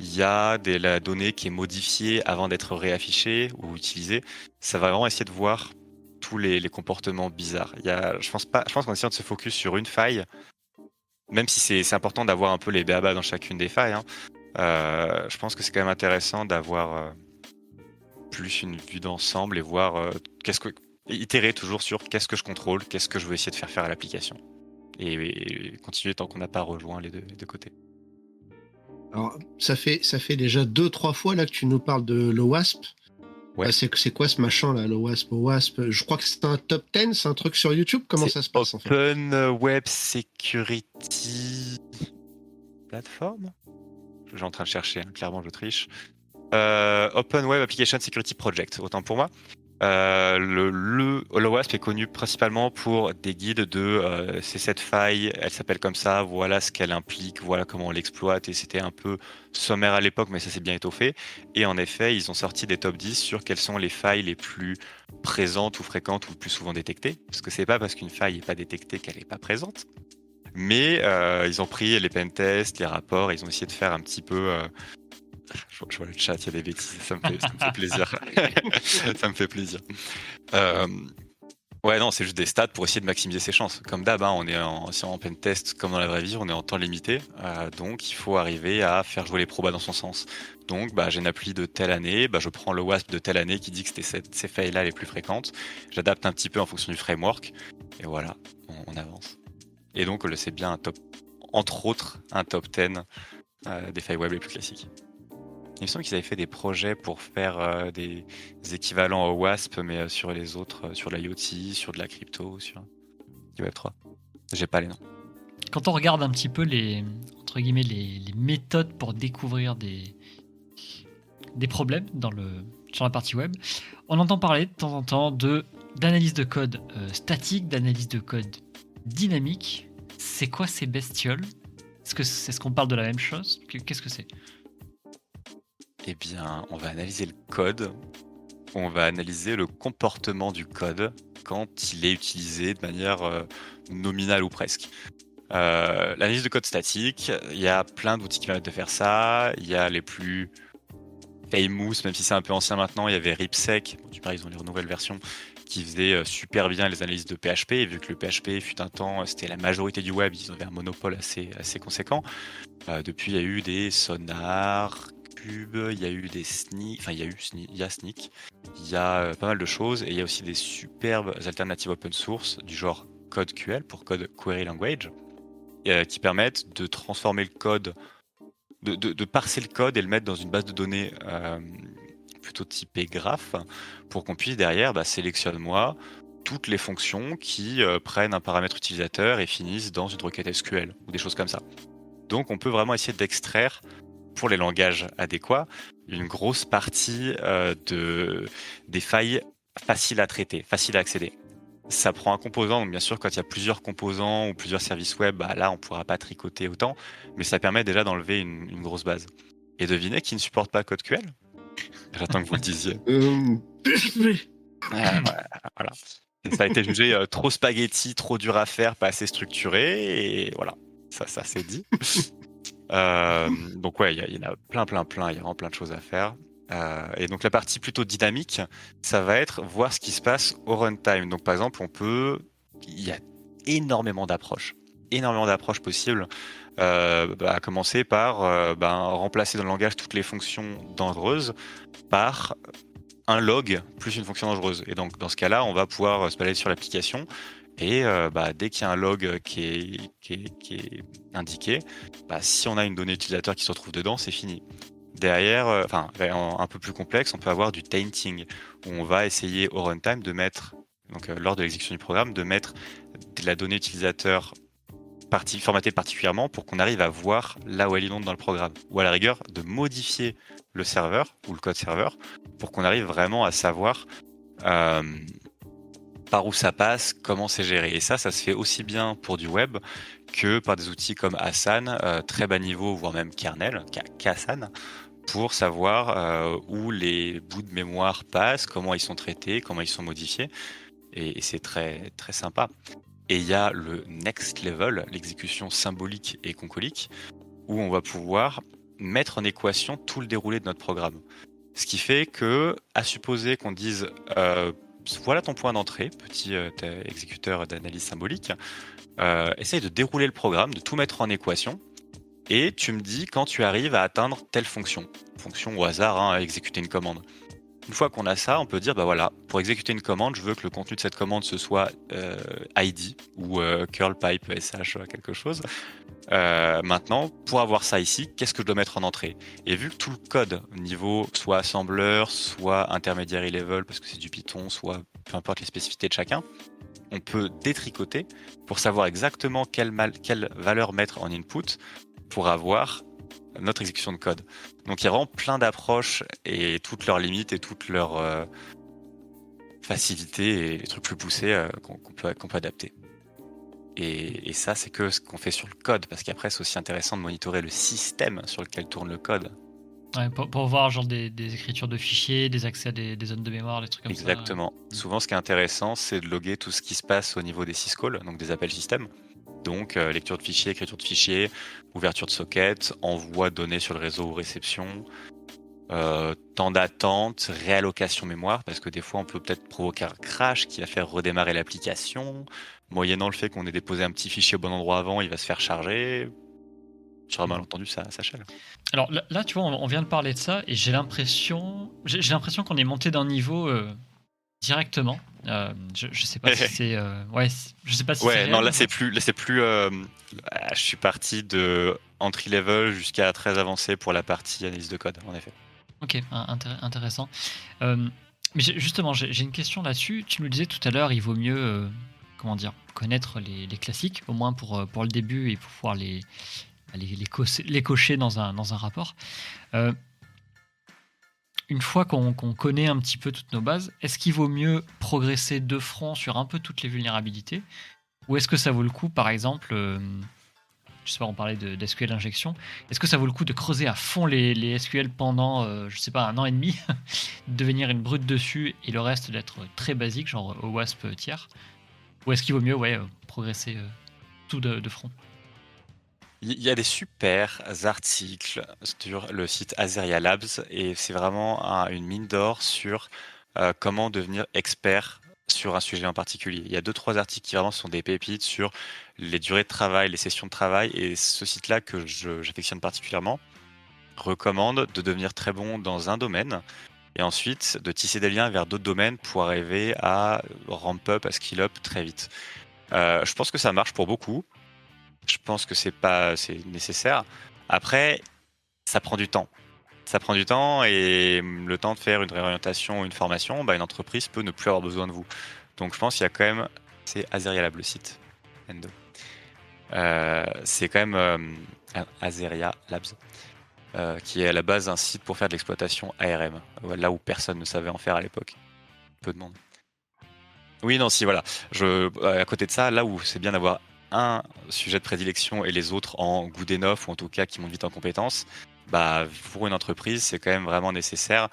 il y a des, la donnée qui est modifiée avant d'être réaffichée ou utilisée. Ça va vraiment essayer de voir tous les, comportements bizarres. Il y a, je pense pas, je pense qu'en essayant de se focus sur une faille, même si c'est important d'avoir un peu les béabas dans chacune des failles, hein, je pense que c'est quand même intéressant d'avoir plus une vue d'ensemble et voir qu'est-ce que itérer toujours sur qu'est-ce que je contrôle, qu'est-ce que je veux essayer de faire faire à l'application. Et, continuer tant qu'on n'a pas rejoint les deux, côtés. Alors, ça fait, ça fait déjà deux, trois fois là que tu nous parles de l'OWASP. Ouais. c'est quoi ce machin là, l'OWASP WASP Je crois que c'est un top 10, c'est un truc sur YouTube. Comment ça se passe en fait? Open Web Security Platform? Je suis en train de chercher, hein, clairement je triche. Euh, Open Web Application Security Project, autant pour moi. Euh, le, le est connu principalement pour des guides de euh, c'est cette faille, elle s'appelle comme ça, voilà ce qu'elle implique, voilà comment on l'exploite, et c'était un peu sommaire à l'époque, mais ça s'est bien étoffé. Et en effet, ils ont sorti des top 10 sur quelles sont les failles les plus présentes ou fréquentes ou plus souvent détectées. Parce que c'est pas parce qu'une faille n'est pas détectée qu'elle n'est pas présente. Mais euh, ils ont pris les pentests, les rapports, ils ont essayé de faire un petit peu je, vois le chat, il y a des bêtises, ça me fait, plaisir. ça me fait plaisir. Euh, ouais, non, c'est juste des stats pour essayer de maximiser ses chances. Comme d'hab, hein, on est en, en pen test comme dans la vraie vie, on est en temps limité, euh, donc il faut arriver à faire jouer les probas dans son sens. Donc, bah, j'ai une appli de telle année, bah, je prends le WASP de telle année qui dit que c'était ces failles-là les plus fréquentes, j'adapte un petit peu en fonction du framework, et voilà, on, avance. Et donc, c'est bien un top, entre autres, un top 10 euh, des failles web les plus classiques. Il me semble qu'ils avaient fait des projets pour faire euh, des, équivalents au WASP, mais euh, sur les autres, euh, sur l'IoT, sur de la crypto, sur du Web3. J'ai pas les noms. Quand on regarde un petit peu les, entre guillemets, les, méthodes pour découvrir des, des problèmes dans le, sur la partie web, on entend parler de temps en temps d'analyse de code statique, d'analyse de code dynamique. C'est quoi ces bestioles? Est-ce que c'est ce qu'on parle de la même chose? Qu'est-ce que c'est? Eh bien, on va analyser le code, on va analyser le comportement du code quand il est utilisé de manière euh, nominale ou presque. Euh, L'analyse de code statique, il y a plein d'outils qui permettent de faire ça. Il y a les plus famous, même si c'est un peu ancien maintenant, il y avait Ripsec, ils ont les nouvelles versions, qui faisaient euh, super bien les analyses de PHP. Et vu que le PHP fut un temps, c'était la majorité du web, ils avaient un monopole assez, assez conséquent. depuis, il y a eu des sonars, il y a eu des sneak, enfin il y a eu il y a il y a euh, pas mal de choses et il y a aussi des superbes alternatives open source du genre CodeQL pour Code Query Language euh, qui permettent de transformer le code, de, parser le code et le mettre dans une base de données euh, plutôt typée graph pour qu'on puisse derrière bah, sélectionne-moi toutes les fonctions qui prennent un paramètre utilisateur et finissent dans une requête SQL ou des choses comme ça. Donc on peut vraiment essayer d'extraire pour les langages adéquats, une grosse partie euh, de, des failles faciles à traiter, faciles à accéder. Ça prend un composant, donc bien sûr, quand il y a plusieurs composants ou plusieurs services web, bah là, on ne pourra pas tricoter autant, mais ça permet déjà d'enlever une, grosse base. Et devinez qui ne supporte pas CodeQL? J'attends que vous le disiez. Euh, ah, voilà. Ça a été jugé euh, trop spaghetti, trop dur à faire, pas assez structuré, et voilà, ça, ça c'est dit. Euh, donc ouais, il y, en a plein, plein, plein. Il y a vraiment plein de choses à faire. Euh, et donc la partie plutôt dynamique, ça va être voir ce qui se passe au runtime. Donc par exemple, on peut, il y a énormément d'approches, énormément d'approches possibles. Euh, bah, à commencer par ben, remplacer dans le langage toutes les fonctions dangereuses par un log plus une fonction dangereuse. Et donc dans ce cas-là, on va pouvoir se balader sur l'application et euh, bah, dès qu'il y a un log qui est, indiqué, bah, si on a une donnée utilisateur qui se retrouve dedans, c'est fini. Derrière, euh, enfin, un peu plus complexe, on peut avoir du tainting, où on va essayer au runtime de mettre, donc euh, lors de l'exécution du programme, de mettre de la donnée utilisateur formatée particulièrement pour qu'on arrive à voir là où elle est dans le programme. Ou à la rigueur, de modifier le serveur ou le code serveur pour qu'on arrive vraiment à savoir par où ça passe, comment c'est géré. Et ça, ça se fait aussi bien pour du web que par des outils comme Asana, euh, très bas niveau, voire même kernel, Kasan, pour savoir euh, où les bouts de mémoire passent, comment ils sont traités, comment ils sont modifiés. Et, c'est très, très sympa. Et il y a le next level, l'exécution symbolique et concolique, où on va pouvoir mettre en équation tout le déroulé de notre programme. Ce qui fait que, à supposer qu'on dise euh, voilà ton point d'entrée, petit euh, exécuteur d'analyse symbolique. Euh, essaye de dérouler le programme, de tout mettre en équation. et tu me dis quand tu arrives à atteindre telle fonction. Fonction au hasard, hein, exécuter une commande. Une fois qu'on a ça, on peut dire, bah voilà, pour exécuter une commande, je veux que le contenu de cette commande ce soit euh, ID ou euh, curl pipe sh quelque chose. Euh, maintenant, pour avoir ça ici, qu'est-ce que je dois mettre en entrée? Et vu que tout le code, niveau soit assembleur, soit intermédiaire level, parce que c'est du Python, soit peu importe les spécificités de chacun, on peut détricoter pour savoir exactement quelle valeur mettre en input pour avoir notre exécution de code. Donc il y a vraiment plein d'approches et toutes leurs limites et toutes leurs euh, facilités et les trucs plus poussés euh, qu'on peut, peut, adapter. Et, ça, c'est que ce qu'on fait sur le code, parce qu'après, c'est aussi intéressant de monitorer le système sur lequel tourne le code. pour, voir genre des, écritures de fichiers, des accès à des, zones de mémoire, des trucs comme ça. Exactement. Souvent, ce qui est intéressant, c'est de loguer tout ce qui se passe au niveau des syscalls, donc des appels système. Donc, euh, lecture de fichiers, écriture de fichiers, ouverture de socket, envoi de données sur le réseau ou réception, euh, temps d'attente, réallocation mémoire, parce que des fois on peut peut-être provoquer un crash qui va faire redémarrer l'application, moyennant le fait qu'on ait déposé un petit fichier au bon endroit avant, il va se faire charger. Sur un malentendu, ça, ça chale. Alors là, tu vois, on vient de parler de ça et j'ai l'impression, j'ai l'impression qu'on est monté d'un niveau euh, directement. Euh, je, je, sais pas si c'est. Euh, ouais, je sais pas si Ouais, non, là c'est plus. Là c'est plus. Euh, je suis parti de entry level jusqu'à très avancé pour la partie analyse de code, en effet. Ok, intéressant. mais justement, j'ai une question là-dessus. Tu nous disais tout à l'heure, il vaut mieux, comment dire, connaître les, les, classiques, au moins pour, pour le début et pour pouvoir les, les, les, les cocher dans un, dans un rapport une fois qu'on connaît un petit peu toutes nos bases, est-ce qu'il vaut mieux progresser de front sur un peu toutes les vulnérabilités Ou est-ce que ça vaut le coup, par exemple, euh, je sais pas, on parlait de, SQL injection, est-ce que ça vaut le coup de creuser à fond les, SQL pendant, euh, je sais pas, un an et demi, de devenir une brute dessus et le reste d'être très basique, genre au WASP tiers Ou est-ce qu'il vaut mieux euh, progresser tout de front? Il y a des super articles sur le site Azeria Labs et c'est vraiment une mine d'or sur euh, comment devenir expert sur un sujet en particulier. Il y a deux trois articles qui vraiment sont des pépites sur les durées de travail, les sessions de travail et ce site-là que j'affectionne particulièrement recommande de devenir très bon dans un domaine et ensuite de tisser des liens vers d'autres domaines pour arriver à ramp up, à skill up très vite. Euh, je pense que ça marche pour beaucoup je pense que c'est pas c'est nécessaire. Après, ça prend du temps. Ça prend du temps et le temps de faire une réorientation ou une formation, bah, une entreprise peut ne plus avoir besoin de vous. Donc je pense qu'il y a quand même, c'est Azeria Lab le site. Euh, c'est quand même euh, Azeria Labs, euh, qui est à la base un site pour faire de l'exploitation ARM, là où personne ne savait en faire à l'époque. Peu de monde. Oui, non, si, voilà. À côté de ça, là où c'est bien d'avoir un sujet de prédilection et les autres en good enough ou en tout cas qui montent vite en compétences, bah, pour une entreprise, c'est quand même vraiment nécessaire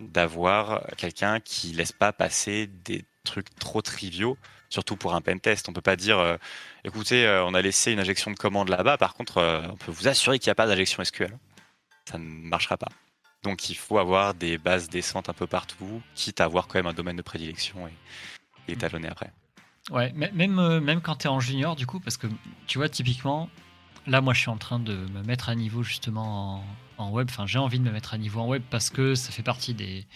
d'avoir quelqu'un qui laisse pas passer des trucs trop triviaux, surtout pour un pen test. On peut pas dire, euh, écoutez, euh, on a laissé une injection de commande là-bas, par contre, euh, on peut vous assurer qu'il n'y a pas d'injection SQL. Ça ne marchera pas. Donc il faut avoir des bases décentes un peu partout, quitte à avoir quand même un domaine de prédilection et, et étalonner après. Ouais, même, euh, même quand tu es en junior, du coup, parce que tu vois, typiquement, là, moi, je suis en train de me mettre à niveau justement en, web. Enfin, j'ai envie de me mettre à niveau en web parce que ça fait partie des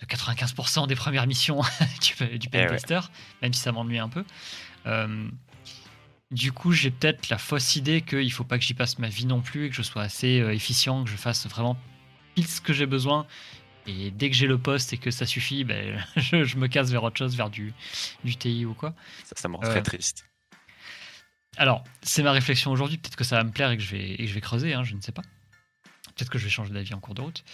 de 95% des premières missions du, du eh tester, même si ça m'ennuie un peu. Euh, du coup, j'ai peut-être la fausse idée qu'il faut pas que j'y passe ma vie non plus et que je sois assez euh, efficient, que je fasse vraiment pile ce que j'ai besoin et dès que j'ai le poste et que ça suffit, ben, je, me casse vers autre chose, vers du, du TI ou quoi. Ça, ça me rend très euh, triste. Alors, c'est ma réflexion aujourd'hui. Peut-être que ça va me plaire et que je vais, je vais creuser, hein, je ne sais pas. Peut-être que je vais changer d'avis en cours de route.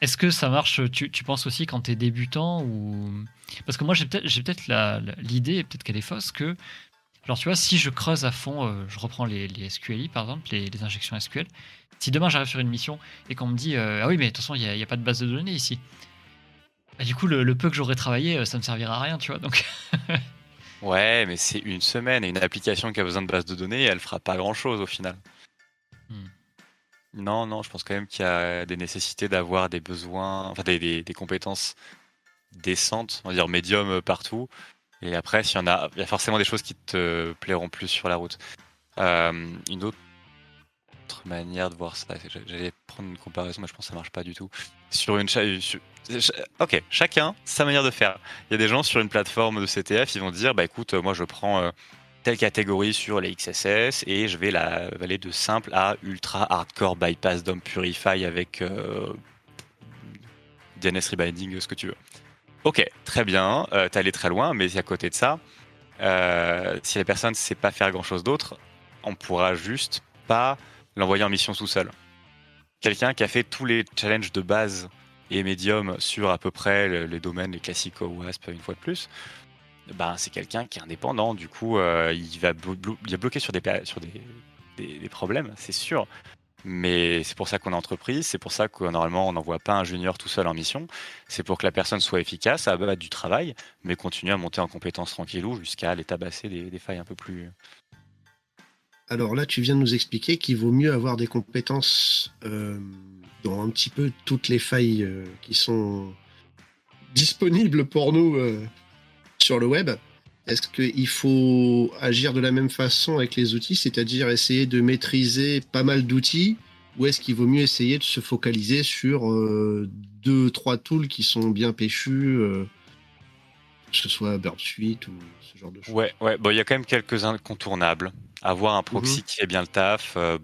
Est-ce que ça marche, tu, tu penses aussi, quand tu es débutant ou... Parce que moi, j'ai peut-être peut l'idée, peut-être qu'elle est fausse, que, genre, tu vois, si je creuse à fond, euh, je reprends les, les, SQLI, par exemple, les, les injections SQL, si demain j'arrive sur une mission et qu'on me dit euh, Ah oui, mais de toute façon, il n'y a, pas de base de données ici. Bah, du coup, le, peu que j'aurais travaillé, euh, ça ne me servira à rien, tu vois. Donc. ouais, mais c'est une semaine et une application qui a besoin de base de données, elle fera pas grand chose au final. Hmm. Non, non, je pense quand même qu'il y a des nécessités d'avoir des besoins, enfin des, compétences décentes, on va dire médium partout. Et après, s'il y en a, il y a forcément des choses qui te plairont plus sur la route. une autre manière de voir ça. J'allais prendre une comparaison, mais je pense que ça marche pas du tout. Sur une ok, chacun sa manière de faire. Il y a des gens sur une plateforme de CTF, ils vont dire bah écoute, moi je prends euh, telle catégorie sur les XSS et je vais la aller de simple à ultra hardcore bypass DOM purify avec euh, DNS rebinding, ce que tu veux. Ok, très bien, euh, t'es allé très loin, mais à côté de ça, euh, si la personne ne sait pas faire grand chose d'autre, on pourra juste pas l'envoyer en mission tout seul. Quelqu'un qui a fait tous les challenges de base et médium sur à peu près les domaines, les classiques WASP une fois de plus, ben, c'est quelqu'un qui est indépendant. Du coup, euh, il va bloquer sur des problèmes, c'est sûr. Mais c'est pour ça qu'on est entreprise, c'est pour ça que normalement on n'envoie pas un junior tout seul en mission. C'est pour que la personne soit efficace, à du travail, mais continue à monter en compétences tranquillou jusqu'à aller tabasser des, failles un peu plus. Alors là, tu viens de nous expliquer qu'il vaut mieux avoir des compétences euh, dans un petit peu toutes les failles euh, qui sont disponibles pour nous euh, sur le web. Est-ce qu'il faut agir de la même façon avec les outils, c'est-à-dire essayer de maîtriser pas mal d'outils, ou est-ce qu'il vaut mieux essayer de se focaliser sur euh, deux, trois tools qui sont bien péchus, euh, que ce soit Burp Suite ou ce genre de choses Ouais, ouais. Bon, il y a quand même quelques incontournables. Avoir un proxy mhm. qui fait bien le taf, euh,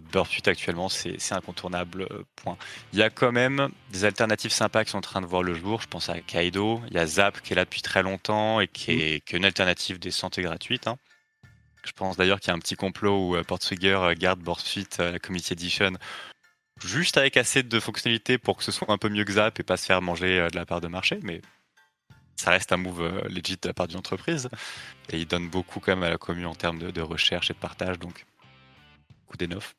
actuellement, c'est incontournable, euh, point. Il y a quand même des alternatives sympas qui sont en train de voir le jour. Je pense à Kaido, il y a Zap qui est là depuis très longtemps et qui est, mhm. une alternative des santé gratuite. Hein. Je pense d'ailleurs qu'il y a un petit complot où euh, Portswigger garde Burpsuite, la Community Edition, juste avec assez de fonctionnalités pour que ce soit un peu mieux que Zap et pas se faire manger de la part de marché, mais ça reste un move euh, legit de la part d'une entreprise. Et il donne beaucoup quand même à la commune en termes de, recherche et de partage, donc coup des neufs.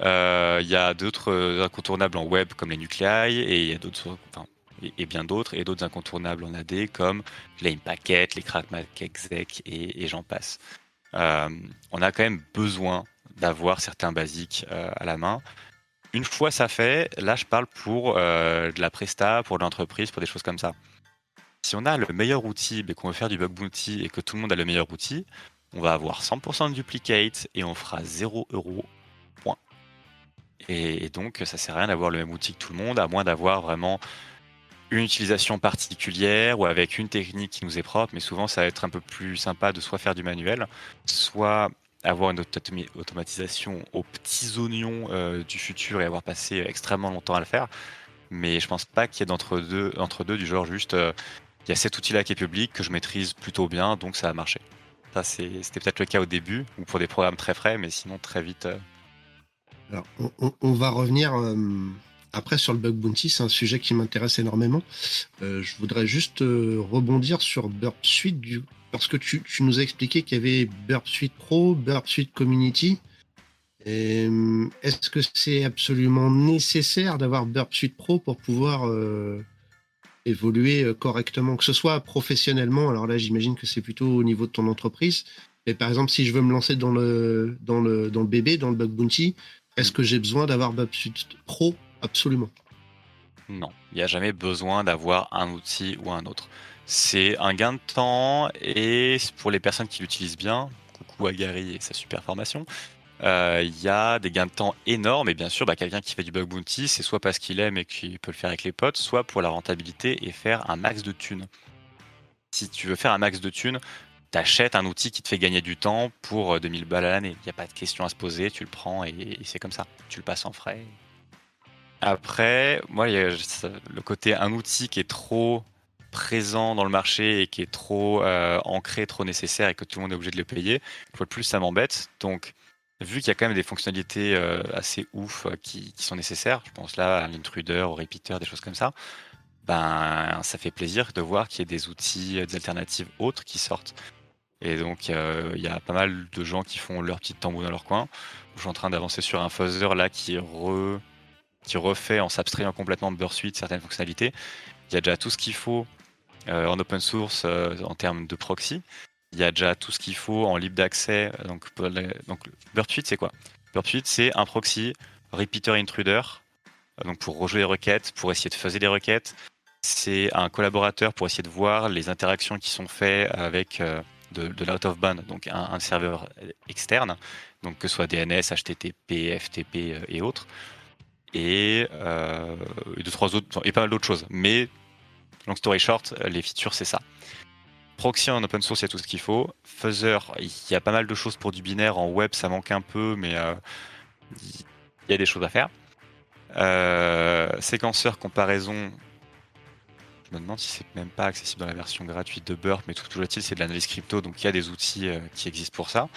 Euh, il y a d'autres incontournables en web comme les Nuclei et y a d'autres, et, bien d'autres, et d'autres incontournables en AD comme les Packet, les Crackmac Exec et, j'en passe. Euh, on a quand même besoin d'avoir certains basiques à la main. Une fois ça fait, là je parle pour de la presta, pour l'entreprise, pour des choses comme ça si on a le meilleur outil, mais qu'on veut faire du bug bounty et que tout le monde a le meilleur outil, on va avoir 100% de duplicate et on fera 0 euros. Point. Et, donc, ça sert à rien d'avoir le même outil que tout le monde, à moins d'avoir vraiment une utilisation particulière ou avec une technique qui nous est propre. Mais souvent, ça va être un peu plus sympa de soit faire du manuel, soit avoir une automatisation aux petits oignons euh, du futur et avoir passé extrêmement longtemps à le faire. Mais je pense pas qu'il y ait d'entre deux, deux du genre juste euh, il y a cet outil-là qui est public que je maîtrise plutôt bien, donc ça a marché. Ça, c'était peut-être le cas au début ou pour des programmes très frais, mais sinon très vite. Euh. Alors, on, va revenir euh, après sur le bug bounty, c'est un sujet qui m'intéresse énormément. Euh, je voudrais juste rebondir sur Burp Suite du, parce que tu, nous as expliqué qu'il y avait Burp Suite Pro, Burp Suite Community. Est-ce que c'est absolument nécessaire d'avoir Burp Suite Pro pour pouvoir évoluer euh, correctement, que ce soit professionnellement. Alors là, j'imagine que c'est plutôt au niveau de ton entreprise. Mais par exemple, si je veux me lancer dans le, dans le, dans le bébé, dans le bug bounty, est-ce que j'ai besoin d'avoir BubSuite Pro? Absolument. Non, il n'y a jamais besoin d'avoir un outil ou un autre. C'est un gain de temps et pour les personnes qui l'utilisent bien, coucou à Gary et sa super formation, il y a des gains de temps énormes. Et bien sûr, bah, quelqu'un qui fait du bug bounty, c'est soit parce qu'il aime et qu'il peut le faire avec les potes, soit pour la rentabilité et faire un max de thunes. Si tu veux faire un max de thunes, t'achètes un outil qui te fait gagner du temps pour 2000 euh, balles à l'année. Il n'y a pas de question à se poser, tu le prends et, c'est comme ça. Tu le passes en frais. Après, moi, y a le côté un outil qui est trop présent dans le marché et qui est trop euh, ancré, trop nécessaire et que tout le monde est obligé de le payer. Une plus, ça m'embête. Donc, vu qu'il y a quand même des fonctionnalités euh, assez ouf euh, qui, sont nécessaires, je pense là à l'intruder, au repeater, des choses comme ça, ben ça fait plaisir de voir qu'il y a des outils, euh, des alternatives autres qui sortent. Et donc il y a pas mal de gens qui font leur petite tambour dans leur coin. Je suis en train d'avancer sur un fuzzer là qui, qui refait en s'abstrayant complètement de Bursuite certaines fonctionnalités. Il y a déjà tout ce qu'il faut en open source en termes de proxy. Il y a déjà tout ce qu'il faut en libre d'accès. Donc, donc c'est quoi? Suite, c'est un proxy repeater intruder. Donc pour rejouer les requêtes, pour essayer de faire des requêtes. C'est un collaborateur pour essayer de voir les interactions qui sont faites avec euh, de, l'out of band, donc un, serveur externe, donc que ce soit DNS, HTTP, FTP et autres, et, deux trois autres, et pas mal d'autres choses. Mais long story short, les features c'est ça. Proxy en open source, il y a tout ce qu'il faut. Fuzzer, il y a pas mal de choses pour du binaire. En web, ça manque un peu, mais il y a des choses à faire. séquenceur, comparaison, je me demande si c'est même pas accessible dans la version gratuite de Burp, mais tout toujours est-il, c'est de l'analyse crypto, donc il y a des outils euh, qui existent pour ça.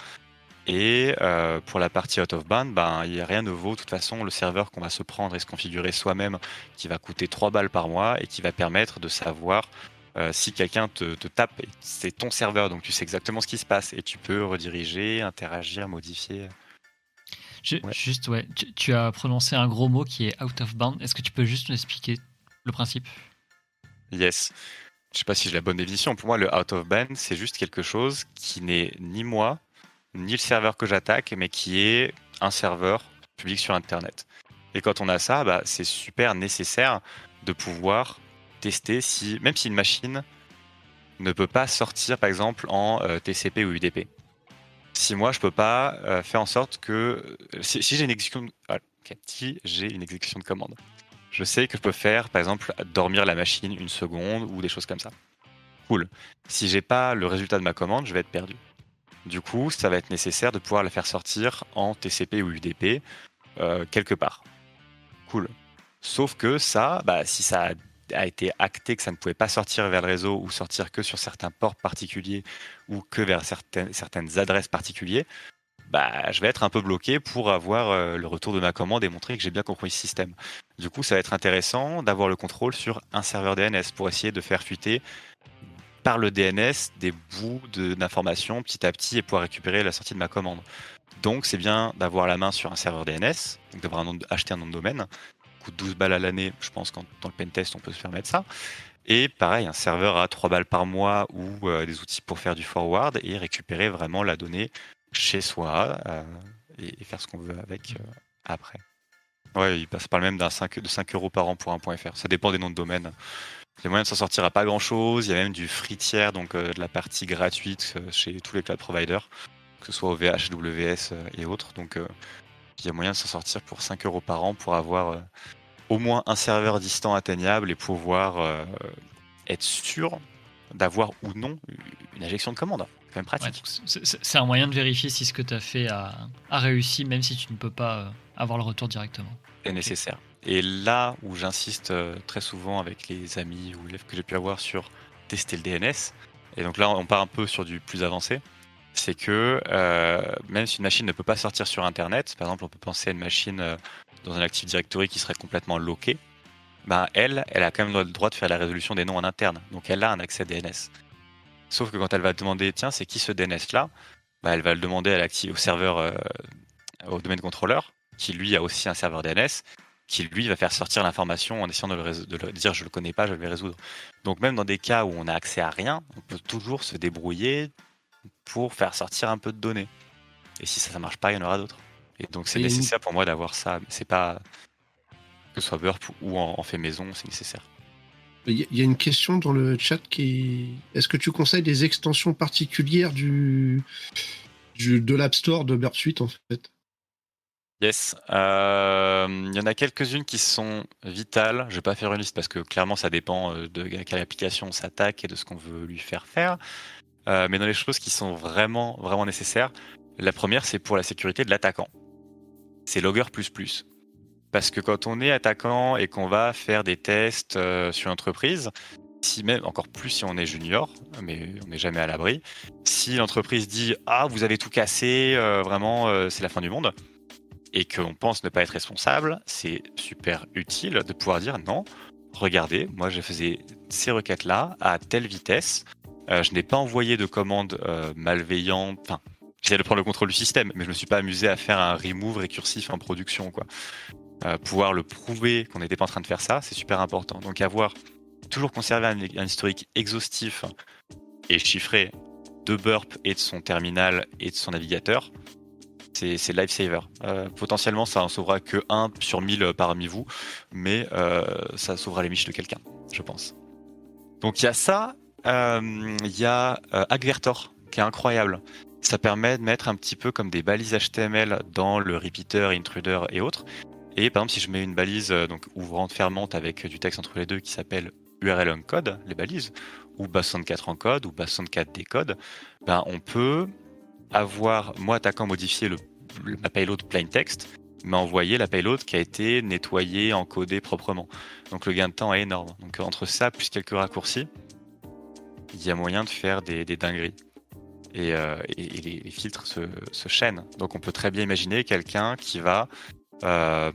Et euh, pour la partie out of band, ben, il n'y a rien de vaut de toute façon le serveur qu'on va se prendre et se configurer soi-même, qui va coûter 3 balles par mois et qui va permettre de savoir euh, si quelqu'un te, tape, c'est ton serveur, donc tu sais exactement ce qui se passe et tu peux rediriger, interagir, modifier. Juste, ouais, tu, tu, as prononcé un gros mot qui est out of band. Est-ce que tu peux juste nous expliquer le principe? Yes. Je sais pas si j'ai la bonne définition. Pour moi, le out of band, c'est juste quelque chose qui n'est ni moi, ni le serveur que j'attaque, mais qui est un serveur public sur Internet. Et quand on a ça, bah, c'est super nécessaire de pouvoir tester si, même si une machine ne peut pas sortir, par exemple, en euh, TCP ou UDP. Si moi, je peux pas euh, faire en sorte que si, j'ai une exécution, ah, si j'ai une exécution de commande, je sais que je peux faire, par exemple, dormir la machine une seconde ou des choses comme ça. Cool. Si j'ai pas le résultat de ma commande, je vais être perdu. Du coup, ça va être nécessaire de pouvoir la faire sortir en TCP ou UDP euh, quelque part. Cool. Sauf que ça, bah, si ça a été acté que ça ne pouvait pas sortir vers le réseau ou sortir que sur certains ports particuliers ou que vers certaines, certaines adresses particulières, bah, je vais être un peu bloqué pour avoir euh, le retour de ma commande et montrer que j'ai bien compris le système. Du coup, ça va être intéressant d'avoir le contrôle sur un serveur DNS pour essayer de faire fuiter par le DNS des bouts d'informations petit à petit et pouvoir récupérer la sortie de ma commande. Donc, c'est bien d'avoir la main sur un serveur DNS, donc d'avoir acheté un nom de domaine. Coûte 12 balles à l'année, je pense qu'en dans le pentest, on peut se permettre ça. Et pareil, un serveur à 3 balles par mois ou euh, des outils pour faire du forward et récupérer vraiment la donnée chez soi euh, et, faire ce qu'on veut avec euh, après. Ouais, il passe par le même d'un 5, de 5 euros par an pour un .fr. Ça dépend des noms de domaine. Les moyens de s'en sortir à pas grand chose. Il y a même du free tier, donc de la partie gratuite chez tous les cloud providers, que ce soit OVH, WS et autres. Donc il y a moyen de s'en sortir pour 5 euros par an pour avoir au moins un serveur distant atteignable et pouvoir être sûr d'avoir ou non une injection de commande pratique. c'est un moyen de vérifier si ce que tu as fait a, réussi, même si tu ne peux pas euh, avoir le retour directement. C'est nécessaire. Et là où j'insiste euh, très souvent avec les amis ou élèves que j'ai pu avoir sur tester le DNS, et donc là on part un peu sur du plus avancé, c'est que euh, même si une machine ne peut pas sortir sur Internet, par exemple on peut penser à une machine dans un Active Directory qui serait complètement loquée, ben elle, elle a quand même le droit de faire la résolution des noms en interne, donc elle a un accès DNS. Sauf que quand elle va demander, tiens, c'est qui ce DNS là bah, Elle va le demander à au serveur, euh, au domaine contrôleur, qui lui a aussi un serveur DNS, qui lui va faire sortir l'information en essayant de le, dire je le connais pas, je vais le résoudre. Donc même dans des cas où on n'a accès à rien, on peut toujours se débrouiller pour faire sortir un peu de données. Et si ça ne marche pas, il y en aura d'autres. Et donc c'est nécessaire pour moi d'avoir ça. C'est pas que ce soit Burp ou en fait maison, c'est nécessaire. Il y a une question dans le chat qui est est-ce que tu conseilles des extensions particulières du, de l'App Store de Burp Suite en fait? Yes. Euh, il y en a quelques-unes qui sont vitales. Je vais pas faire une liste parce que clairement ça dépend euh, de quelle application on s'attaque et de ce qu'on veut lui faire faire. Euh, mais dans les choses qui sont vraiment vraiment nécessaires, la première c'est pour la sécurité de l'attaquant. C'est Logger parce que quand on est attaquant et qu'on va faire des tests euh, sur l'entreprise, si même encore plus si on est junior, mais on n'est jamais à l'abri, si l'entreprise dit ah vous avez tout cassé, euh, vraiment euh, c'est la fin du monde, et qu'on pense ne pas être responsable, c'est super utile de pouvoir dire non, regardez, moi je faisais ces requêtes là à telle vitesse, je n'ai pas envoyé de commande malveillante, enfin de prendre le contrôle du système, mais je me suis pas amusé à faire un remove récursif en production quoi. Euh, pouvoir le prouver qu'on n'était pas en train de faire ça, c'est super important. Donc avoir toujours conservé un, historique exhaustif et chiffré de Burp et de son terminal et de son navigateur, c'est lifesaver. Euh, potentiellement, ça en sauvera que 1 sur 1000 parmi vous, mais euh, ça sauvera les miches de quelqu'un, je pense. Donc il y a ça, il y a Agvertor qui est incroyable. Ça permet de mettre un petit peu comme des balises HTML dans le repeater, intruder et autres. Et par exemple, si je mets une balise donc ouvrante fermante avec du texte entre les deux qui s'appelle URL encode, les balises, ou bas64 encode ou bas64 décode, ben on peut avoir, moi attaquant, modifier le, la payload plain text, mais envoyer la payload qui a été nettoyée, encodée proprement. Donc le gain de temps est énorme. Donc entre ça plus quelques raccourcis, il y a moyen de faire des, dingueries. Et, euh, les, filtres se, chaînent. Donc on peut très bien imaginer quelqu'un qui va, euh,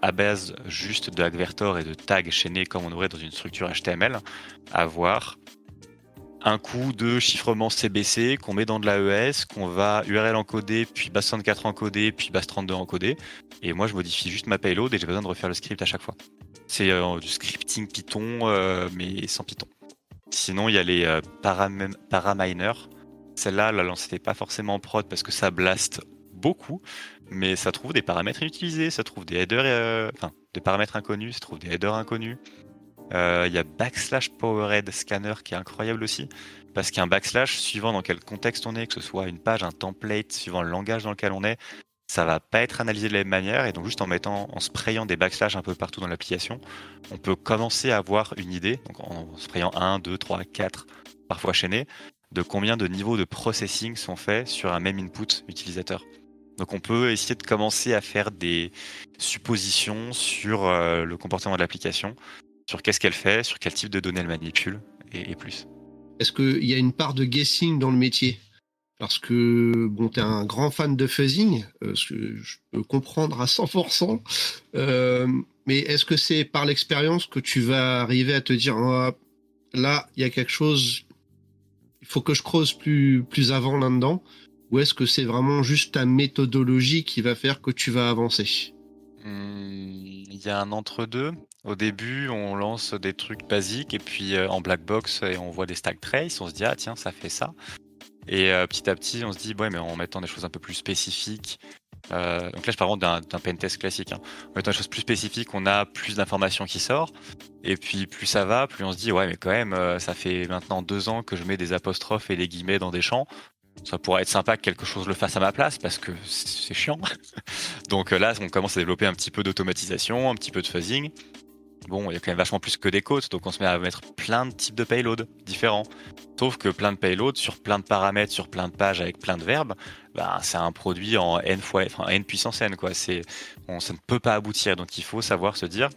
à base juste de Agvertor et de tags chaînés comme on aurait dans une structure HTML, avoir un coup de chiffrement CBC qu'on met dans de l'AES, qu'on va URL encoder, puis base64 encodé, puis base32 encodé. Et moi, je modifie juste ma payload et j'ai besoin de refaire le script à chaque fois. C'est euh, du scripting Python, mais sans Python. Sinon, il y a les paraminers. Celle-là, là, c'était pas forcément en prod parce que ça blast beaucoup, mais ça trouve des paramètres inutilisés, ça trouve des headers, enfin, des paramètres inconnus, ça trouve des headers inconnus. Euh, il y a backslash powerhead scanner qui est incroyable aussi. Parce qu'un backslash, suivant dans quel contexte on est, que ce soit une page, un template, suivant le langage dans lequel on est, ça va pas être analysé de la même manière. Et donc, juste en mettant, en sprayant des backslash un peu partout dans l'application, on peut commencer à avoir une idée, donc en sprayant 1, 2, 3, 4, parfois chaînés, de combien de niveaux de processing sont faits sur un même input utilisateur. Donc on peut essayer de commencer à faire des suppositions sur euh, le comportement de l'application sur qu'est-ce qu'elle fait, sur quel type de données elle manipule et, plus. Est-ce qu'il y a une part de guessing dans le métier? Parce que, bon, tu es un grand fan de fuzzing, euh, ce que je peux comprendre à 100%. Euh, mais est-ce que c'est par l'expérience que tu vas arriver à te dire, ah, là, il y a quelque chose, faut que je creuse plus, plus avant là-dedans Ou est-ce que c'est vraiment juste ta méthodologie qui va faire que tu vas avancer hmm, Il y a un entre-deux. Au début, on lance des trucs basiques et puis euh, en black box, on voit des stack traces, on se dit ah tiens ça fait ça. Et euh, petit à petit, on se dit ouais mais en mettant des choses un peu plus spécifiques. Euh, donc là, je parle d'un, pentest classique. Hein. En mettant des choses plus spécifiques, on a plus d'informations qui sortent. Et puis plus ça va, plus on se dit ouais mais quand même, ça fait maintenant deux ans que je mets des apostrophes et des guillemets dans des champs ça pourrait être sympa que quelque chose le fasse à ma place parce que c'est chiant. Donc là, on commence à développer un petit peu d'automatisation, un petit peu de fuzzing. Bon, il y a quand même vachement plus que des côtes, donc on se met à mettre plein de types de payloads différents. Sauf que plein de payloads sur plein de paramètres, sur plein de pages avec plein de verbes, bah, c'est un produit en n fois, enfin n puissance n quoi. Ça ne peut pas aboutir. Donc il faut savoir se dire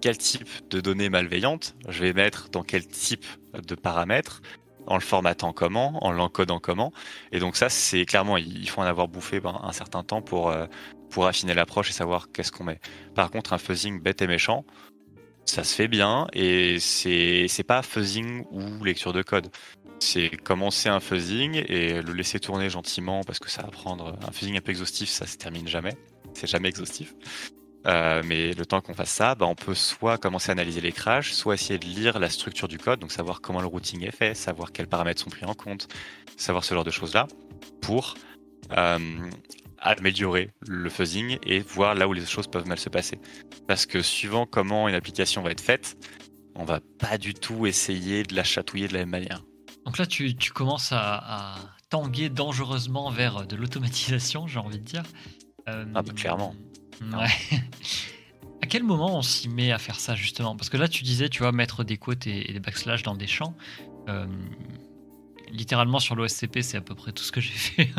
quel type de données malveillantes je vais mettre dans quel type de paramètres, en le formatant comment, en l'encodant comment. Et donc ça, c'est clairement, il faut en avoir bouffé ben, un certain temps pour euh, pour affiner l'approche et savoir qu'est-ce qu'on met. Par contre, un fuzzing bête et méchant, ça se fait bien et c'est pas fuzzing ou lecture de code. C'est commencer un fuzzing et le laisser tourner gentiment parce que ça va prendre un fuzzing un peu exhaustif, ça se termine jamais. C'est jamais exhaustif. Euh, mais le temps qu'on fasse ça, bah, on peut soit commencer à analyser les crashs, soit essayer de lire la structure du code, donc savoir comment le routing est fait, savoir quels paramètres sont pris en compte, savoir ce genre de choses-là, pour euh, améliorer le fuzzing et voir là où les choses peuvent mal se passer. Parce que suivant comment une application va être faite, on va pas du tout essayer de la chatouiller de la même manière. Donc là, tu, commences à, tanguer dangereusement vers de l'automatisation, j'ai envie de dire. Euh, ah bah, clairement. Ouais. à quel moment on s'y met à faire ça justement? Parce que là, tu disais, tu vois, mettre des quotes et, des backslash dans des champs. Euh, littéralement sur l'OSCP, c'est à peu près tout ce que j'ai fait.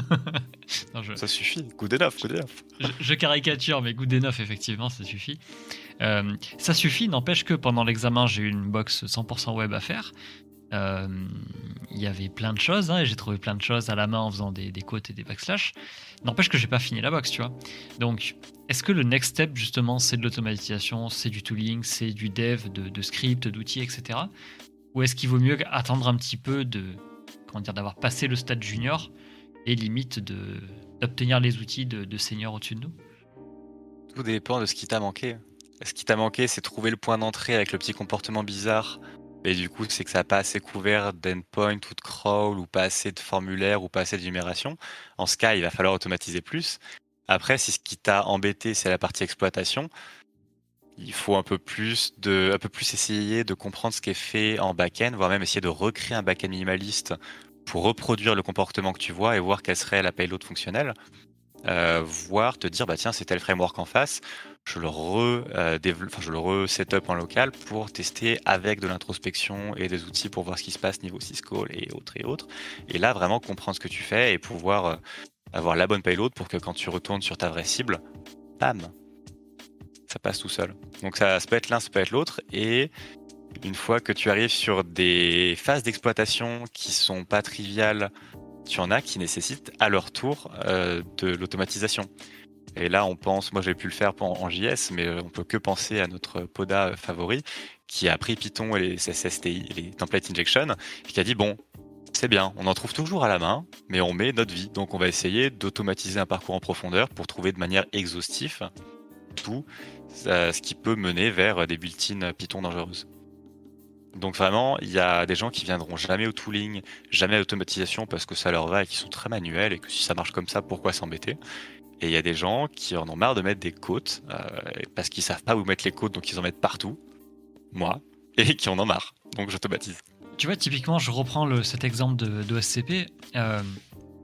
Ça suffit, good enough, good enough. Je, caricature, mais good enough, effectivement, ça suffit. Euh, ça suffit, n'empêche que pendant l'examen, j'ai eu une box 100% web à faire. Euh, il y avait plein de choses, hein, et j'ai trouvé plein de choses à la main en faisant des, des et des backslash. N'empêche que j'ai pas fini la box, tu vois. Donc, est-ce que le next step, justement, c'est de l'automatisation, c'est du tooling, c'est du dev, de, de script, d'outils, etc. Ou est-ce qu'il vaut mieux attendre un petit peu de, comment dire, d'avoir passé le stade junior et limite de, d'obtenir les outils de, de senior au-dessus de nous Tout dépend de ce qui t'a manqué. Ce qui t'a manqué, c'est trouver le point d'entrée avec le petit comportement bizarre. Et du coup, c'est que ça n'a pas assez couvert d'endpoint ou de crawl ou pas assez de formulaire ou pas assez d'énumération. En ce cas, il va falloir automatiser plus. Après, si ce qui t'a embêté, c'est la partie exploitation, il faut un peu plus essayer de comprendre ce qui est fait en back-end, voire même essayer de recréer un back-end minimaliste pour reproduire le comportement que tu vois et voir quelle serait la payload fonctionnelle. Euh, voire te dire bah tiens c'est tel framework en face je le re euh, enfin, je le re setup en local pour tester avec de l'introspection et des outils pour voir ce qui se passe niveau Cisco et autres et autres et là vraiment comprendre ce que tu fais et pouvoir euh, avoir la bonne payload pour que quand tu retournes sur ta vraie cible bam ça passe tout seul donc ça, peut être l'un ça peut être l'autre et une fois que tu arrives sur des phases d'exploitation qui sont pas triviales tu en as qui nécessitent à leur tour euh, de l'automatisation. Et là, on pense, moi j'ai pu le faire en JS, mais on peut que penser à notre Poda favori qui a pris Python et les SSTI, les template injection, et qui a dit bon, c'est bien, on en trouve toujours à la main, mais on met notre vie. Donc on va essayer d'automatiser un parcours en profondeur pour trouver de manière exhaustive tout euh, ce qui peut mener vers des built-in Python dangereuses. Donc vraiment, il y a des gens qui viendront jamais au tooling, jamais à l'automatisation parce que ça leur va et qui sont très manuels et que si ça marche comme ça, pourquoi s'embêter? Et il y a des gens qui en ont marre de mettre des côtes euh, parce qu'ils savent pas où mettre les côtes, donc ils en mettent partout. Moi, et qui en ont marre. Donc j'automatise. Tu vois, typiquement, je reprends cet exemple de, de SCP. Euh,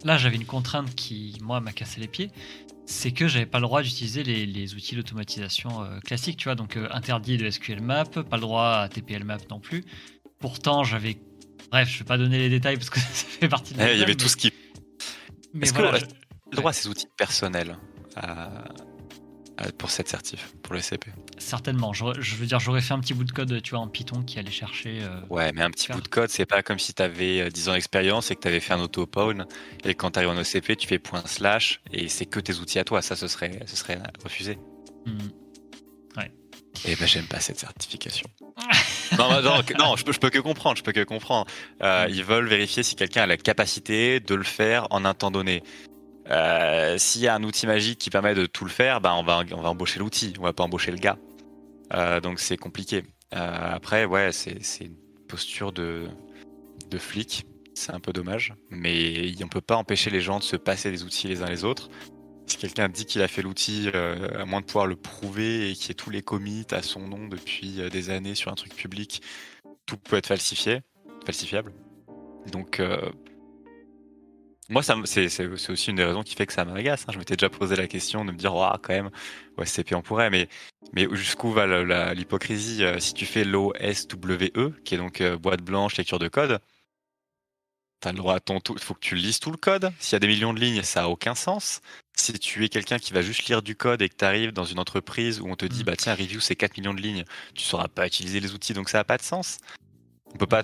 là, j'avais une contrainte qui, moi, m'a cassé les pieds c'est que j'avais pas le droit d'utiliser les, outils d'automatisation euh, classiques, tu vois, donc euh, interdit de SQL Map, pas le droit à TPL Map non plus. Pourtant, j'avais. Bref, je vais pas donner les détails parce que ça fait partie de. Eh, il y avait tout ce qui. Est-ce que le droit à ces outils personnels euh, pour cette certif, pour le SCP Certainement. Je, veux dire, j'aurais fait un petit bout de code, tu vois, en Python qui allait chercher. Euh, ouais, mais un petit bout de code, c'est pas comme si tu avais 10 ans d'expérience et que tu avais fait un auto-pawn et quand tu arrives en OCP, tu fais point slash et c'est que tes outils à toi. Ça, ce serait, ce serait refusé. Hmm. Ouais. Et eh ben, j'aime pas cette certification. non, non, non, je peux, je peux que comprendre. Je peux que comprendre. Euh, ils veulent vérifier si quelqu'un a la capacité de le faire en un temps donné. Euh, s'il y a un outil magique qui permet de tout le faire, ben on, va, on va embaucher l'outil, on va pas embaucher le gars. Euh, donc c'est compliqué. Euh, après, ouais, c'est une posture de, de flic, c'est un peu dommage, mais on peut pas empêcher les gens de se passer des outils les uns les autres. Si quelqu'un dit qu'il a fait l'outil, à moins de pouvoir le prouver et qu'il y ait tous les commits à son nom depuis des années sur un truc public, tout peut être falsifié, falsifiable. Donc moi, c'est aussi une des raisons qui fait que ça m'agace. Hein. Je m'étais déjà posé la question de me dire, oh, quand même, ouais, CP on pourrait, mais, mais jusqu'où va l'hypocrisie euh, Si tu fais l'OSWE, qui est donc euh, boîte blanche, lecture de code, t'as le droit à ton Il faut que tu lises tout le code. S'il y a des millions de lignes, ça a aucun sens. Si tu es quelqu'un qui va juste lire du code et que tu arrives dans une entreprise où on te dit, mmh. bah tiens, review, c'est 4 millions de lignes, tu sauras pas utiliser les outils, donc ça n'a pas de sens. On peut pas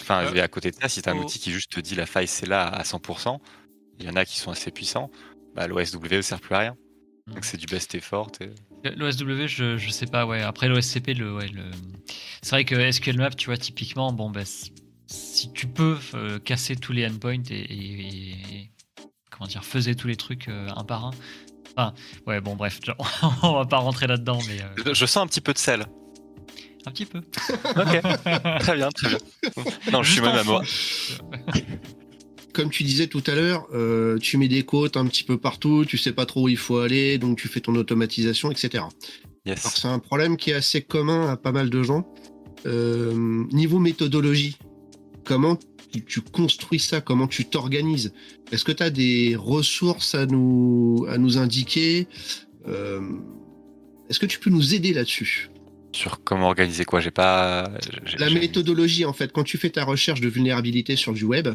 Enfin, je vais à côté de ça, si tu as un outil qui juste te dit la faille c'est là à 100%, il y en a qui sont assez puissants, bah, l'OSW ne sert plus à rien. Donc hmm. c'est du best effort. L'OSW, je, je sais pas, ouais. Après l'OSCP, le, ouais, le... c'est vrai que SQL Map, tu vois, typiquement, bon, bah, si tu peux euh, casser tous les endpoints et, comment dire, faisais tous les trucs euh, un par un. Enfin, ouais, bon, bref, on va pas rentrer là-dedans, mais. Euh, je sens un petit peu de sel. Un petit peu. ok, très bien, très bien. Non, je suis même à moi. Comme tu disais tout à l'heure, euh, tu mets des côtes un petit peu partout, tu sais pas trop où il faut aller, donc tu fais ton automatisation, etc. Yes. c'est un problème qui est assez commun à pas mal de gens. Euh, niveau méthodologie, comment tu, construis ça? Comment tu t'organises? Est-ce que tu as des ressources à nous, à nous indiquer? Euh, Est-ce que tu peux nous aider là-dessus? Sur comment organiser quoi J'ai pas. La méthodologie, en fait, quand tu fais ta recherche de vulnérabilité sur du web,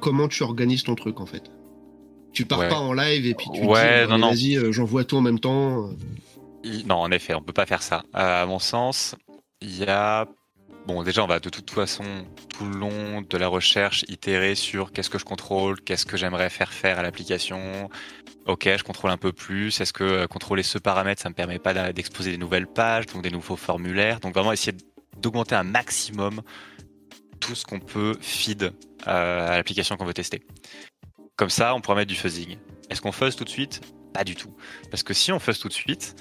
comment tu organises ton truc, en fait? Tu pars pas en live et puis tu ouais, dis, vas-y, euh, j'envoie tout en même temps. Non, en effet, on peut pas faire ça. à mon sens, il y a Bon, déjà, on va de toute façon, tout le long de la recherche, itérer sur qu'est-ce que je contrôle, qu'est-ce que j'aimerais faire faire à l'application. Ok, je contrôle un peu plus. Est-ce que euh, contrôler ce paramètre, ça me permet pas d'exposer des nouvelles pages, donc des nouveaux formulaires. Donc vraiment essayer d'augmenter un maximum tout ce qu'on peut feed euh, à l'application qu'on veut tester. Comme ça, on pourra mettre du fuzzing. Est-ce qu'on fuzz tout de suite? Pas du tout. Parce que si on fuzz tout de suite,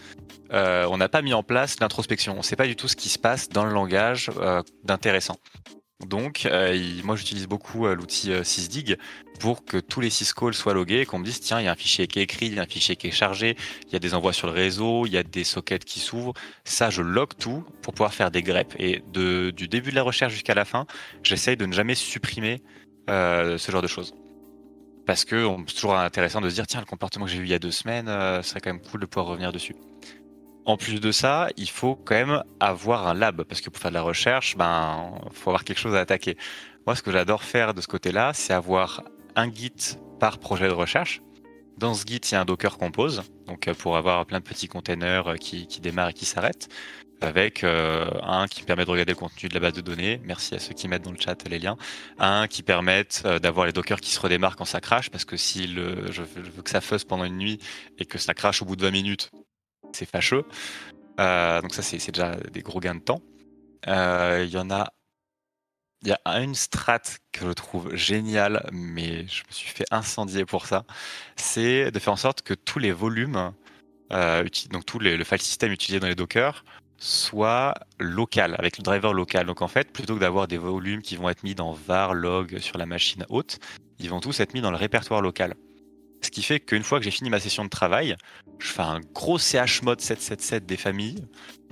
euh, on n'a pas mis en place l'introspection. On ne sait pas du tout ce qui se passe dans le langage euh, d'intéressant. Donc, euh, moi, j'utilise beaucoup l'outil sysdig pour que tous les syscalls soient logués et qu'on me dise tiens, il y a un fichier qui est écrit, il y a un fichier qui est chargé, il y a des envois sur le réseau, il y a des sockets qui s'ouvrent. Ça, je log tout pour pouvoir faire des greps. Et du début de la recherche jusqu'à la fin, j'essaye de ne jamais supprimer ce genre de choses. Parce que c'est toujours intéressant de se dire, tiens, le comportement que j'ai eu il y a deux semaines, ce serait quand même cool de pouvoir revenir dessus. En plus de ça, il faut quand même avoir un lab, parce que pour faire de la recherche, ben, faut avoir quelque chose à attaquer. Moi, ce que j'adore faire de ce côté-là, c'est avoir un Git par projet de recherche. Dans ce Git, il y a un Docker Compose, donc euh, pour avoir plein de petits containers euh, qui, démarrent et qui s'arrêtent, avec euh, un qui permet de regarder le contenu de la base de données. Merci à ceux qui mettent dans le chat les liens. Un qui permet d'avoir les Dockers qui se redémarrent quand ça crache, parce que si je, veux que ça fuzz pendant une nuit et que ça crache au bout de 20 minutes, c'est fâcheux. donc ça, c'est déjà des gros gains de temps. Il y en a il y a une strat que je trouve géniale, mais je me suis fait incendier pour ça. C'est de faire en sorte que tous les volumes, euh, donc tout le file system utilisé dans les Docker, soient local, avec le driver local. Donc en fait, plutôt que d'avoir des volumes qui vont être mis dans var log sur la machine haute, ils vont tous être mis dans le répertoire local. Ce qui fait qu'une fois que j'ai fini ma session de travail, je fais un gros chmod 777 des familles,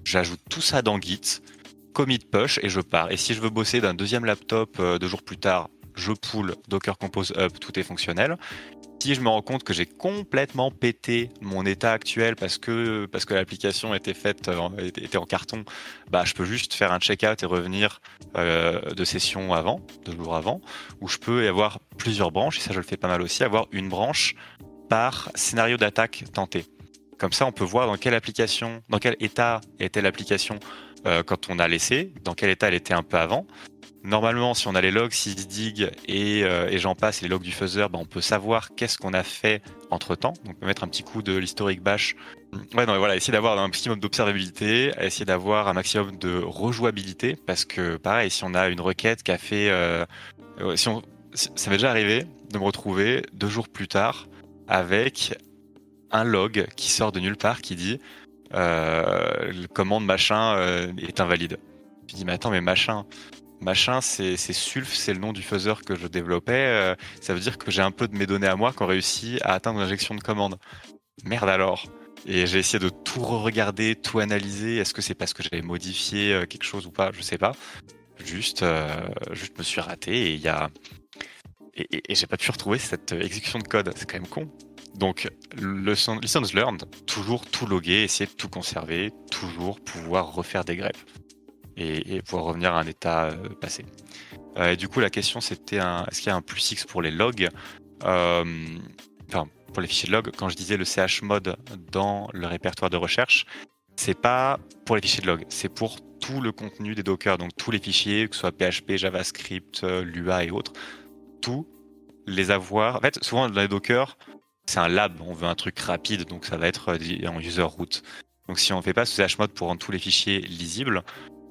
j'ajoute tout ça dans Git, commit push et je pars. Et si je veux bosser d'un deuxième laptop euh, deux jours plus tard, je pull Docker Compose Up, tout est fonctionnel. Si je me rends compte que j'ai complètement pété mon état actuel parce que l'application était faite euh, était en carton, bah je peux juste faire un checkout et revenir euh, de session avant, deux jours avant, où je peux avoir plusieurs branches et ça je le fais pas mal aussi, avoir une branche par scénario d'attaque tenté. Comme ça, on peut voir dans quelle application, dans quel état était l'application euh, quand on a laissé, dans quel état elle était un peu avant. Normalement, si on a les logs sysdig et, euh, et j'en passe, les logs du fuzzer, ben, on peut savoir qu'est-ce qu'on a fait entre temps. Donc, on peut mettre un petit coup de l'historique bash. Ouais, non, mais voilà, essayer d'avoir un maximum d'observabilité, essayer d'avoir un maximum de rejouabilité, parce que pareil, si on a une requête qui a fait, euh, si on, ça m'est déjà arrivé de me retrouver deux jours plus tard avec un log qui sort de nulle part qui dit euh, le commande machin euh, est invalide. Je dis mais attends mais machin, machin c'est Sulf, c'est le nom du fuzzer que je développais. Euh, ça veut dire que j'ai un peu de mes données à moi qui ont réussi à atteindre l'injection de commande. Merde alors. Et j'ai essayé de tout regarder, tout analyser. Est-ce que c'est parce que j'avais modifié quelque chose ou pas? Je sais pas. Juste, juste me suis raté et il j'ai pas pu retrouver cette exécution de code. C'est quand même con. Donc, le lessons learned, toujours tout loguer, essayer de tout conserver, toujours pouvoir refaire des greffes et, pouvoir revenir à un état euh, passé. Euh, et du coup, la question c'était est-ce qu'il y a un plus X pour les logs? Euh, Enfin, pour les fichiers de log, quand je disais le chmod dans le répertoire de recherche, c'est pas pour les fichiers de log, c'est pour tout le contenu des Docker, donc tous les fichiers, que ce soit PHP, JavaScript, Lua et autres, tous les avoir. En fait, souvent dans les Docker, c'est un lab, on veut un truc rapide, donc ça va être en user root. Donc si on ne fait pas ce chmod pour rendre tous les fichiers lisibles,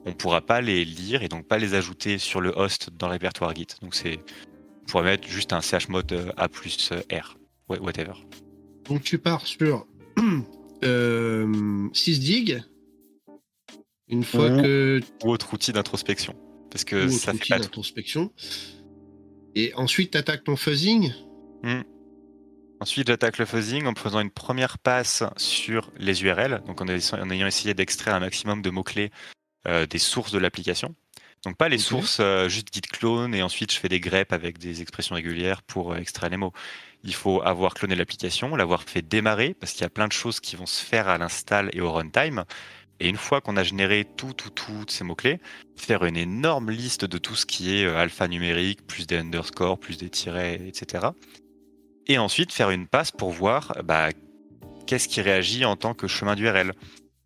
on ne pourra pas les lire et donc pas les ajouter sur le host dans le répertoire Git. Donc c'est, on pourrait mettre juste un chmod euh, A plus euh, R, whatever. Donc tu pars sur euh, sysdig, une fois que... Ou autre outil d'introspection. Parce que ça fait pas d'introspection. Et ensuite, tu attaques ton fuzzing. Hmm. Ensuite, j'attaque le fuzzing en faisant une première passe sur les URL, donc en, ayant essayé d'extraire un maximum de mots-clés euh, des sources de l'application. Donc pas les sources euh, juste git clone et ensuite je fais des greps avec des expressions régulières pour euh, extraire les mots. Il faut avoir cloné l'application, l'avoir fait démarrer parce qu'il y a plein de choses qui vont se faire à l'install et au runtime. Et une fois qu'on a généré tout, tout, tout ces mots-clés, faire une énorme liste de tout ce qui est alphanumérique, plus des underscores, plus des tirets, etc et ensuite faire une passe pour voir bah, qu'est-ce qui réagit en tant que chemin d'URL,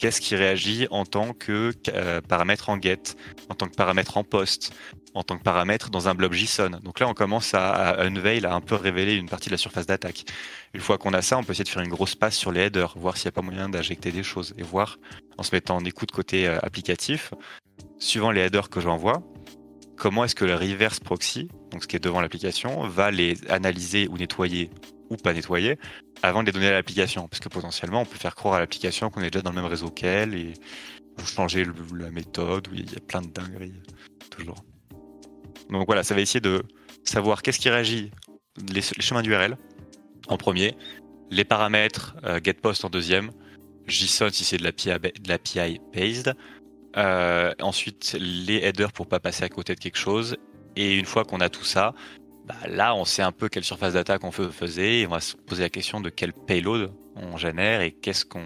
qu'est-ce qui réagit en tant que euh, paramètre en get, en tant que paramètre en post, en tant que paramètre dans un blob JSON. Donc là, on commence à, unveil, à un peu révéler une partie de la surface d'attaque. Une fois qu'on a ça, on peut essayer de faire une grosse passe sur les headers, voir s'il n'y a pas moyen d'injecter des choses et voir en se mettant en écoute côté euh, applicatif, suivant les headers que j'envoie, comment est-ce que le reverse proxy, donc ce qui est devant l'application, va les analyser ou nettoyer ou pas nettoyer avant de les donner à l'application. Parce que potentiellement, on peut faire croire à l'application qu'on est déjà dans le même réseau qu'elle et changer la méthode, il y a plein de dingueries, toujours. Donc voilà, ça va essayer de savoir qu'est-ce qui réagit, les, chemins d'URL en premier, les paramètres euh, getPost en deuxième, JSON si c'est de l'API based, euh, ensuite, les headers pour pas passer à côté de quelque chose. Et une fois qu'on a tout ça, bah, là, on sait un peu quelle surface d'attaque on faisait, et on va se poser la question de quel payload on génère et qu'on,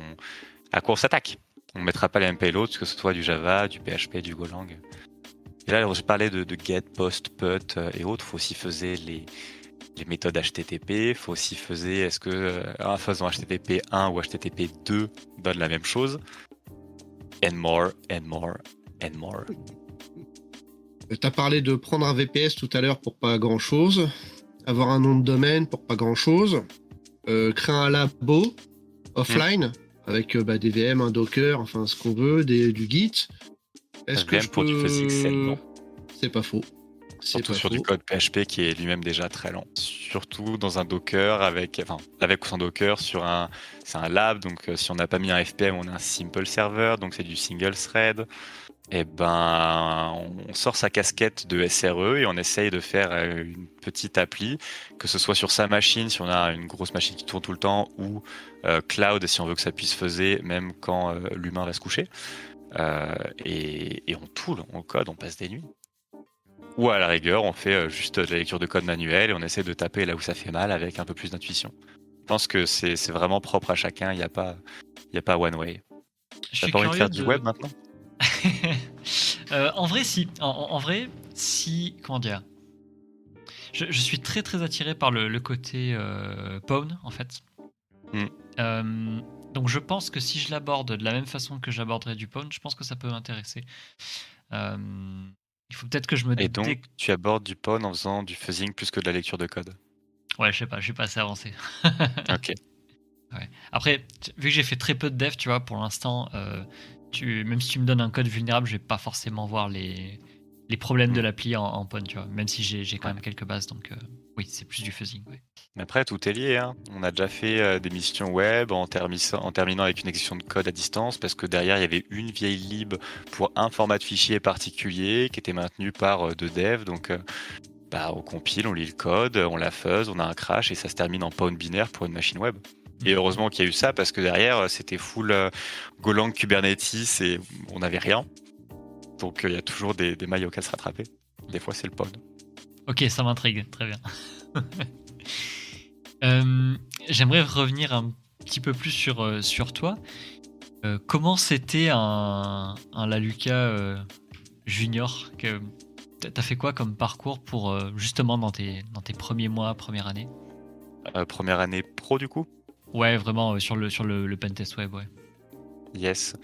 à quoi on s'attaque. On ne mettra pas les mêmes payloads, que ce soit du Java, du PHP, du Golang. Et là, je parlais de, get, post, put euh, et autres. Il faut aussi faire les, les méthodes HTTP. Il faut aussi faire est-ce que euh, faisant HTTP 1 ou HTTP 2 donne la même chose. And more, and more, and more. Tu as parlé de prendre un VPS tout à l'heure pour pas grand chose, avoir un nom de domaine pour pas grand chose, euh, créer un labo offline avec euh, bah, des VM, un Docker, enfin ce qu'on veut, des, du Git. Est-ce que je pour peux... du C'est pas faux. Surtout sur du code PHP qui est lui-même déjà très lent. Surtout dans un Docker avec, enfin, avec ou sans Docker sur un, c'est un lab. Donc euh, si on n'a pas mis un FPM, on a un simple server, donc c'est du single thread. Eh ben, on sort sa casquette de SRE et on essaye de faire euh, une petite appli, que ce soit sur sa machine, si on a une grosse machine qui tourne tout le temps, ou euh, cloud, si on veut que ça puisse faire, même quand l'humain va se coucher. et, et, on toule, on code, on passe des nuits. Ou à la rigueur, on fait euh, juste de la lecture de code manuel et on essaie de taper là où ça fait mal avec un peu plus d'intuition. Je pense que c'est vraiment propre à chacun, il n'y a, pas, a pas one way. T'as pas envie de faire du web maintenant? euh, En vrai, si. En, vrai, si. Comment dire? Je, suis très très attiré par le, côté euh, Pwn en fait. Hmm. Euh, donc je pense que si je l'aborde de la même façon que j'aborderais du Pwn, je pense que ça peut m'intéresser. Il faut peut-être que je me. Et donc, tu abordes du PON en faisant du fuzzing plus que de la lecture de code? Ouais, je sais pas, je suis pas assez avancé. ok. Après, vu que j'ai fait très peu de dev, tu vois, pour l'instant, euh, tu, même si tu me donnes un code vulnérable, je vais pas forcément voir les, les problèmes de mm. l'appli en, en PON, tu vois, même si j'ai quand même quelques bases, donc euh, oui, c'est plus du fuzzing. Ouais. Après, tout est lié. Hein. On a déjà fait euh, des missions web en, en, terminant avec une exécution de code à distance parce que derrière, il y avait une vieille lib pour un format de fichier particulier qui était maintenu par euh, deux devs. Donc, bah, on compile, on lit le code, on la fuzz, on a un crash et ça se termine en pawn binaire pour une machine web. Et heureusement qu'il y a eu ça parce que derrière, c'était full Golang, Kubernetes et on n'avait rien. Donc il y a toujours des, des mailles auxquelles se rattraper. Des fois, c'est le pod. Ok, ça m'intrigue, très bien. Euh, j'aimerais revenir un petit peu plus sur, euh, sur toi. Euh, comment c'était un, un Laluca junior? Que T'as fait quoi comme parcours pour justement dans tes, dans tes premiers mois, première année? Première année pro du coup Ouais, vraiment sur le, sur le, pentest web, ouais. Yes.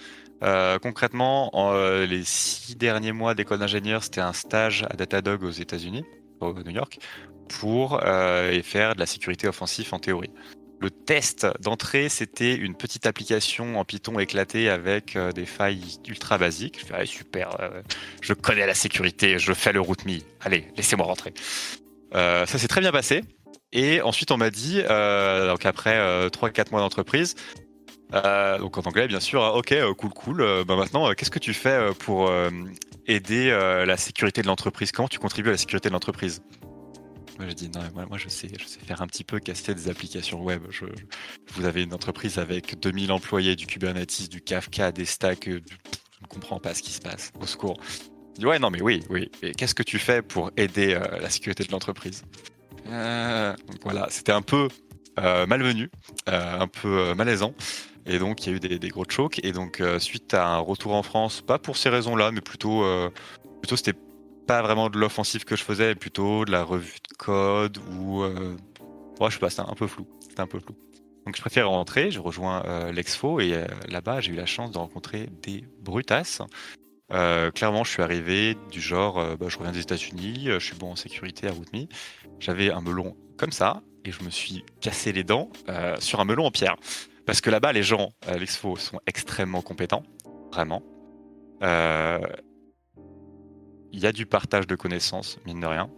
Euh, concrètement, euh, les six derniers mois d'école d'ingénieur, c'était un stage à Datadog aux États-Unis, au New York, pour euh, faire de la sécurité offensive en théorie. Le test d'entrée, c'était une petite application en Python éclatée avec des failles ultra basiques. Je fais, super, je connais la sécurité, je fais le route me. Allez, laissez-moi rentrer. ça s'est très bien passé. Et ensuite, on m'a dit, donc après 3-4 mois d'entreprise, euh, donc en anglais, bien sûr. Hein. Ok, euh, cool, cool. Euh, bah maintenant, qu'est-ce que tu fais pour aider la sécurité de l'entreprise? Comment tu contribues à la sécurité de l'entreprise? Moi, j'ai dit non, moi, je sais, je sais faire un petit peu casser des applications web. Je, vous avez une entreprise avec 2000 employés, du Kubernetes, du Kafka, des stacks. je ne comprends pas ce qui se passe. Au secours. dis, ouais, non, mais oui, oui. Et qu'est-ce que tu fais pour aider la sécurité de l'entreprise? Donc voilà, c'était un peu malvenu, un peu malaisant. Et donc, il y a eu des, gros chocs. Et donc, euh, suite à un retour en France, pas pour ces raisons-là, mais plutôt, euh, plutôt c'était pas vraiment de l'offensive que je faisais, plutôt de la revue de code ou. Euh... Ouais, je sais pas, c'était un peu flou. C'était un peu flou. Donc, je préfère rentrer. Je rejoins euh, l'Expo et là-bas, j'ai eu la chance de rencontrer des brutasses. clairement, je suis arrivé du genre, bah, je reviens des États-Unis, je suis bon en sécurité à RootMe. J'avais un melon comme ça et je me suis cassé les dents sur un melon en pierre. Parce que là-bas, les gens à l'expo sont extrêmement compétents, vraiment. Euh, il y a du partage de connaissances, mine de rien.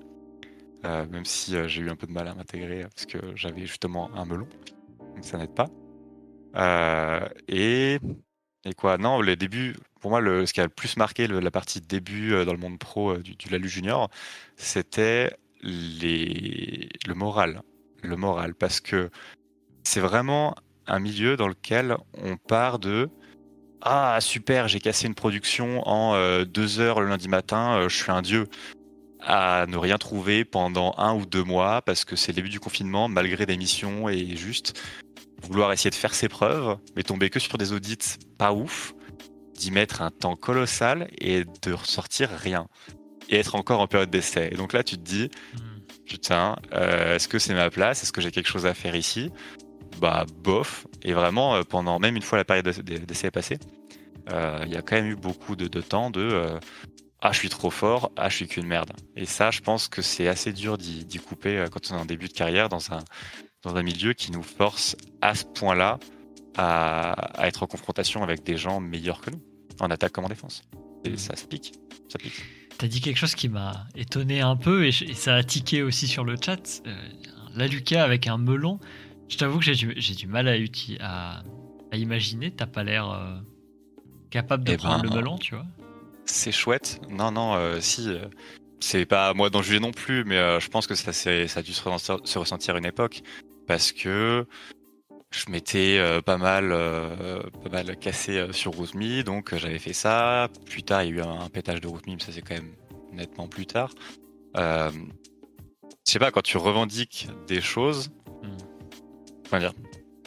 Euh, même si euh, j'ai eu un peu de mal à m'intégrer parce que j'avais justement un melon. Donc ça n'aide pas. et, et quoi Non, le début, pour moi, le, ce qui a le plus marqué la partie début dans le monde pro du, du Lalu Junior, c'était les, le moral. Le moral. Parce que c'est vraiment un milieu dans lequel on part de ah super j'ai cassé une production en euh, deux heures le lundi matin euh, je suis un dieu à ne rien trouver pendant un ou deux mois parce que c'est le début du confinement, malgré des missions et juste vouloir essayer de faire ses preuves, mais tomber que sur des audits pas ouf, d'y mettre un temps colossal et de ressortir rien. Et être encore en période d'essai. Et donc là, tu te dis, hmm. putain, euh, est-ce que c'est ma place? Est-ce que j'ai quelque chose à faire ici? Bah, bof. Et vraiment, euh, pendant même une fois la période d'essai est passée, euh, il y a quand même eu beaucoup de, temps de ah je suis trop fort, ah je suis qu'une merde. Et ça, je pense que c'est assez dur d'y couper quand on est en début de carrière dans un dans un milieu qui nous force à ce point-là à, être en confrontation avec des gens meilleurs que nous, en attaque comme en défense. Et mmh. ça, se pique. Ça pique. T'as dit quelque chose qui m'a étonné un peu et, ça a tiqué aussi sur le chat. Euh, la Lucas avec un melon. Je t'avoue que j'ai du, du, mal à, à, à imaginer. T'as pas l'air euh, capable de eh prendre le ben, melon, tu vois. C'est chouette. Non, non, euh, si. c'est pas moi d'en juger non plus, mais je pense que ça, ça a dû se ressentir, se ressentir une époque parce que je m'étais euh, pas mal euh, pas mal cassé euh, sur RouteMe, donc j'avais fait ça. Plus tard, il y a eu un, pétage de RouteMe, mais ça c'est quand même nettement plus tard. je sais pas, quand tu revendiques des choses, hmm. comment dire,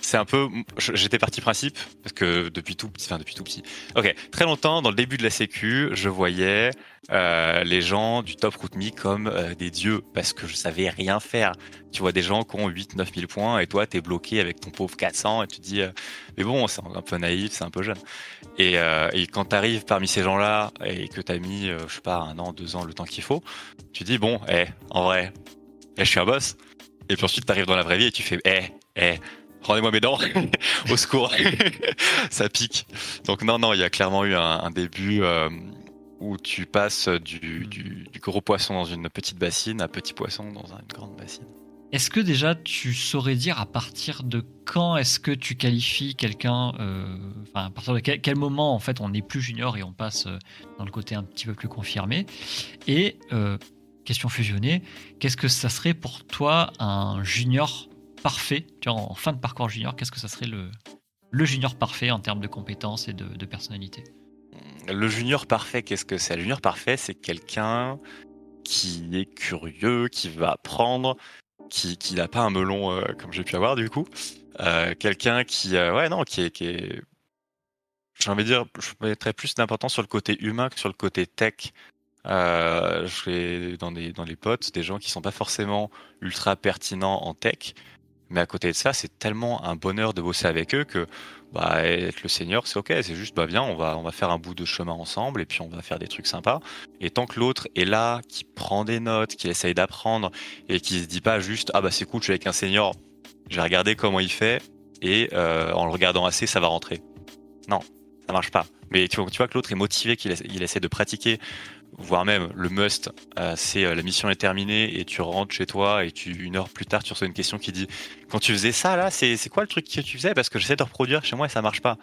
c'est un peu. J'étais parti principe, parce que depuis tout petit, enfin depuis tout petit. Ok, très longtemps, dans le début de la Sécu, je voyais euh, les gens du top route comme euh, des dieux, parce que je savais rien faire. Tu vois des gens qui ont 8 9 000 points, et toi, t'es bloqué avec ton pauvre 400, et tu te dis, euh, mais bon, c'est un peu naïf, c'est un peu jeune. Et, et quand t'arrives parmi ces gens-là, et que t'as mis, je sais pas, un an, deux ans, le temps qu'il faut, tu dis, bon, eh, en vrai, eh, je suis un boss. Et puis ensuite, t'arrives dans la vraie vie et tu fais, eh, eh, rendez-moi mes dents, au secours, ça pique. Donc non, non, il y a clairement eu un, début euh, où tu passes du, gros poisson dans une petite bassine à petit poisson dans une grande bassine. Est-ce que déjà tu saurais dire à partir de quand est-ce que tu qualifies quelqu'un, euh, enfin à partir de quel, moment en fait on n'est plus junior et on passe euh, dans le côté un petit peu plus confirmé? Et question fusionnée, qu'est-ce que ça serait pour toi un junior parfait, en fin de parcours junior, qu'est-ce que ça serait le, junior parfait en termes de compétences et de, personnalité Le junior parfait, qu'est-ce que c'est? Le junior parfait, c'est quelqu'un qui est curieux, qui va apprendre, qui, n'a pas un melon euh, comme j'ai pu avoir du coup. Euh, quelqu'un qui, euh, ouais, non, qui est, qui j'ai envie de dire, je mettrais plus d'importance sur le côté humain que sur le côté tech. je dans, dans les potes des gens qui sont pas forcément ultra pertinents en tech, mais à côté de ça, c'est tellement un bonheur de bosser avec eux que bah, être le senior, c'est ok. C'est juste, bah bien, on va, on va faire un bout de chemin ensemble et puis on va faire des trucs sympas. Et tant que l'autre est là, qui prend des notes, qui essaye d'apprendre et qui se dit pas juste, ah bah c'est cool, je suis avec un senior, j'ai regardé comment il fait et euh, en le regardant assez, ça va rentrer. Non, ça marche pas. Mais tu vois, que l'autre est motivé, qu'il il essaie de pratiquer voire même le must, euh, c'est euh, la mission est terminée et tu rentres chez toi et tu une heure plus tard tu reçois une question qui dit quand tu faisais ça là c'est quoi le truc que tu faisais? Parce que j'essaie de reproduire chez moi et ça marche pas.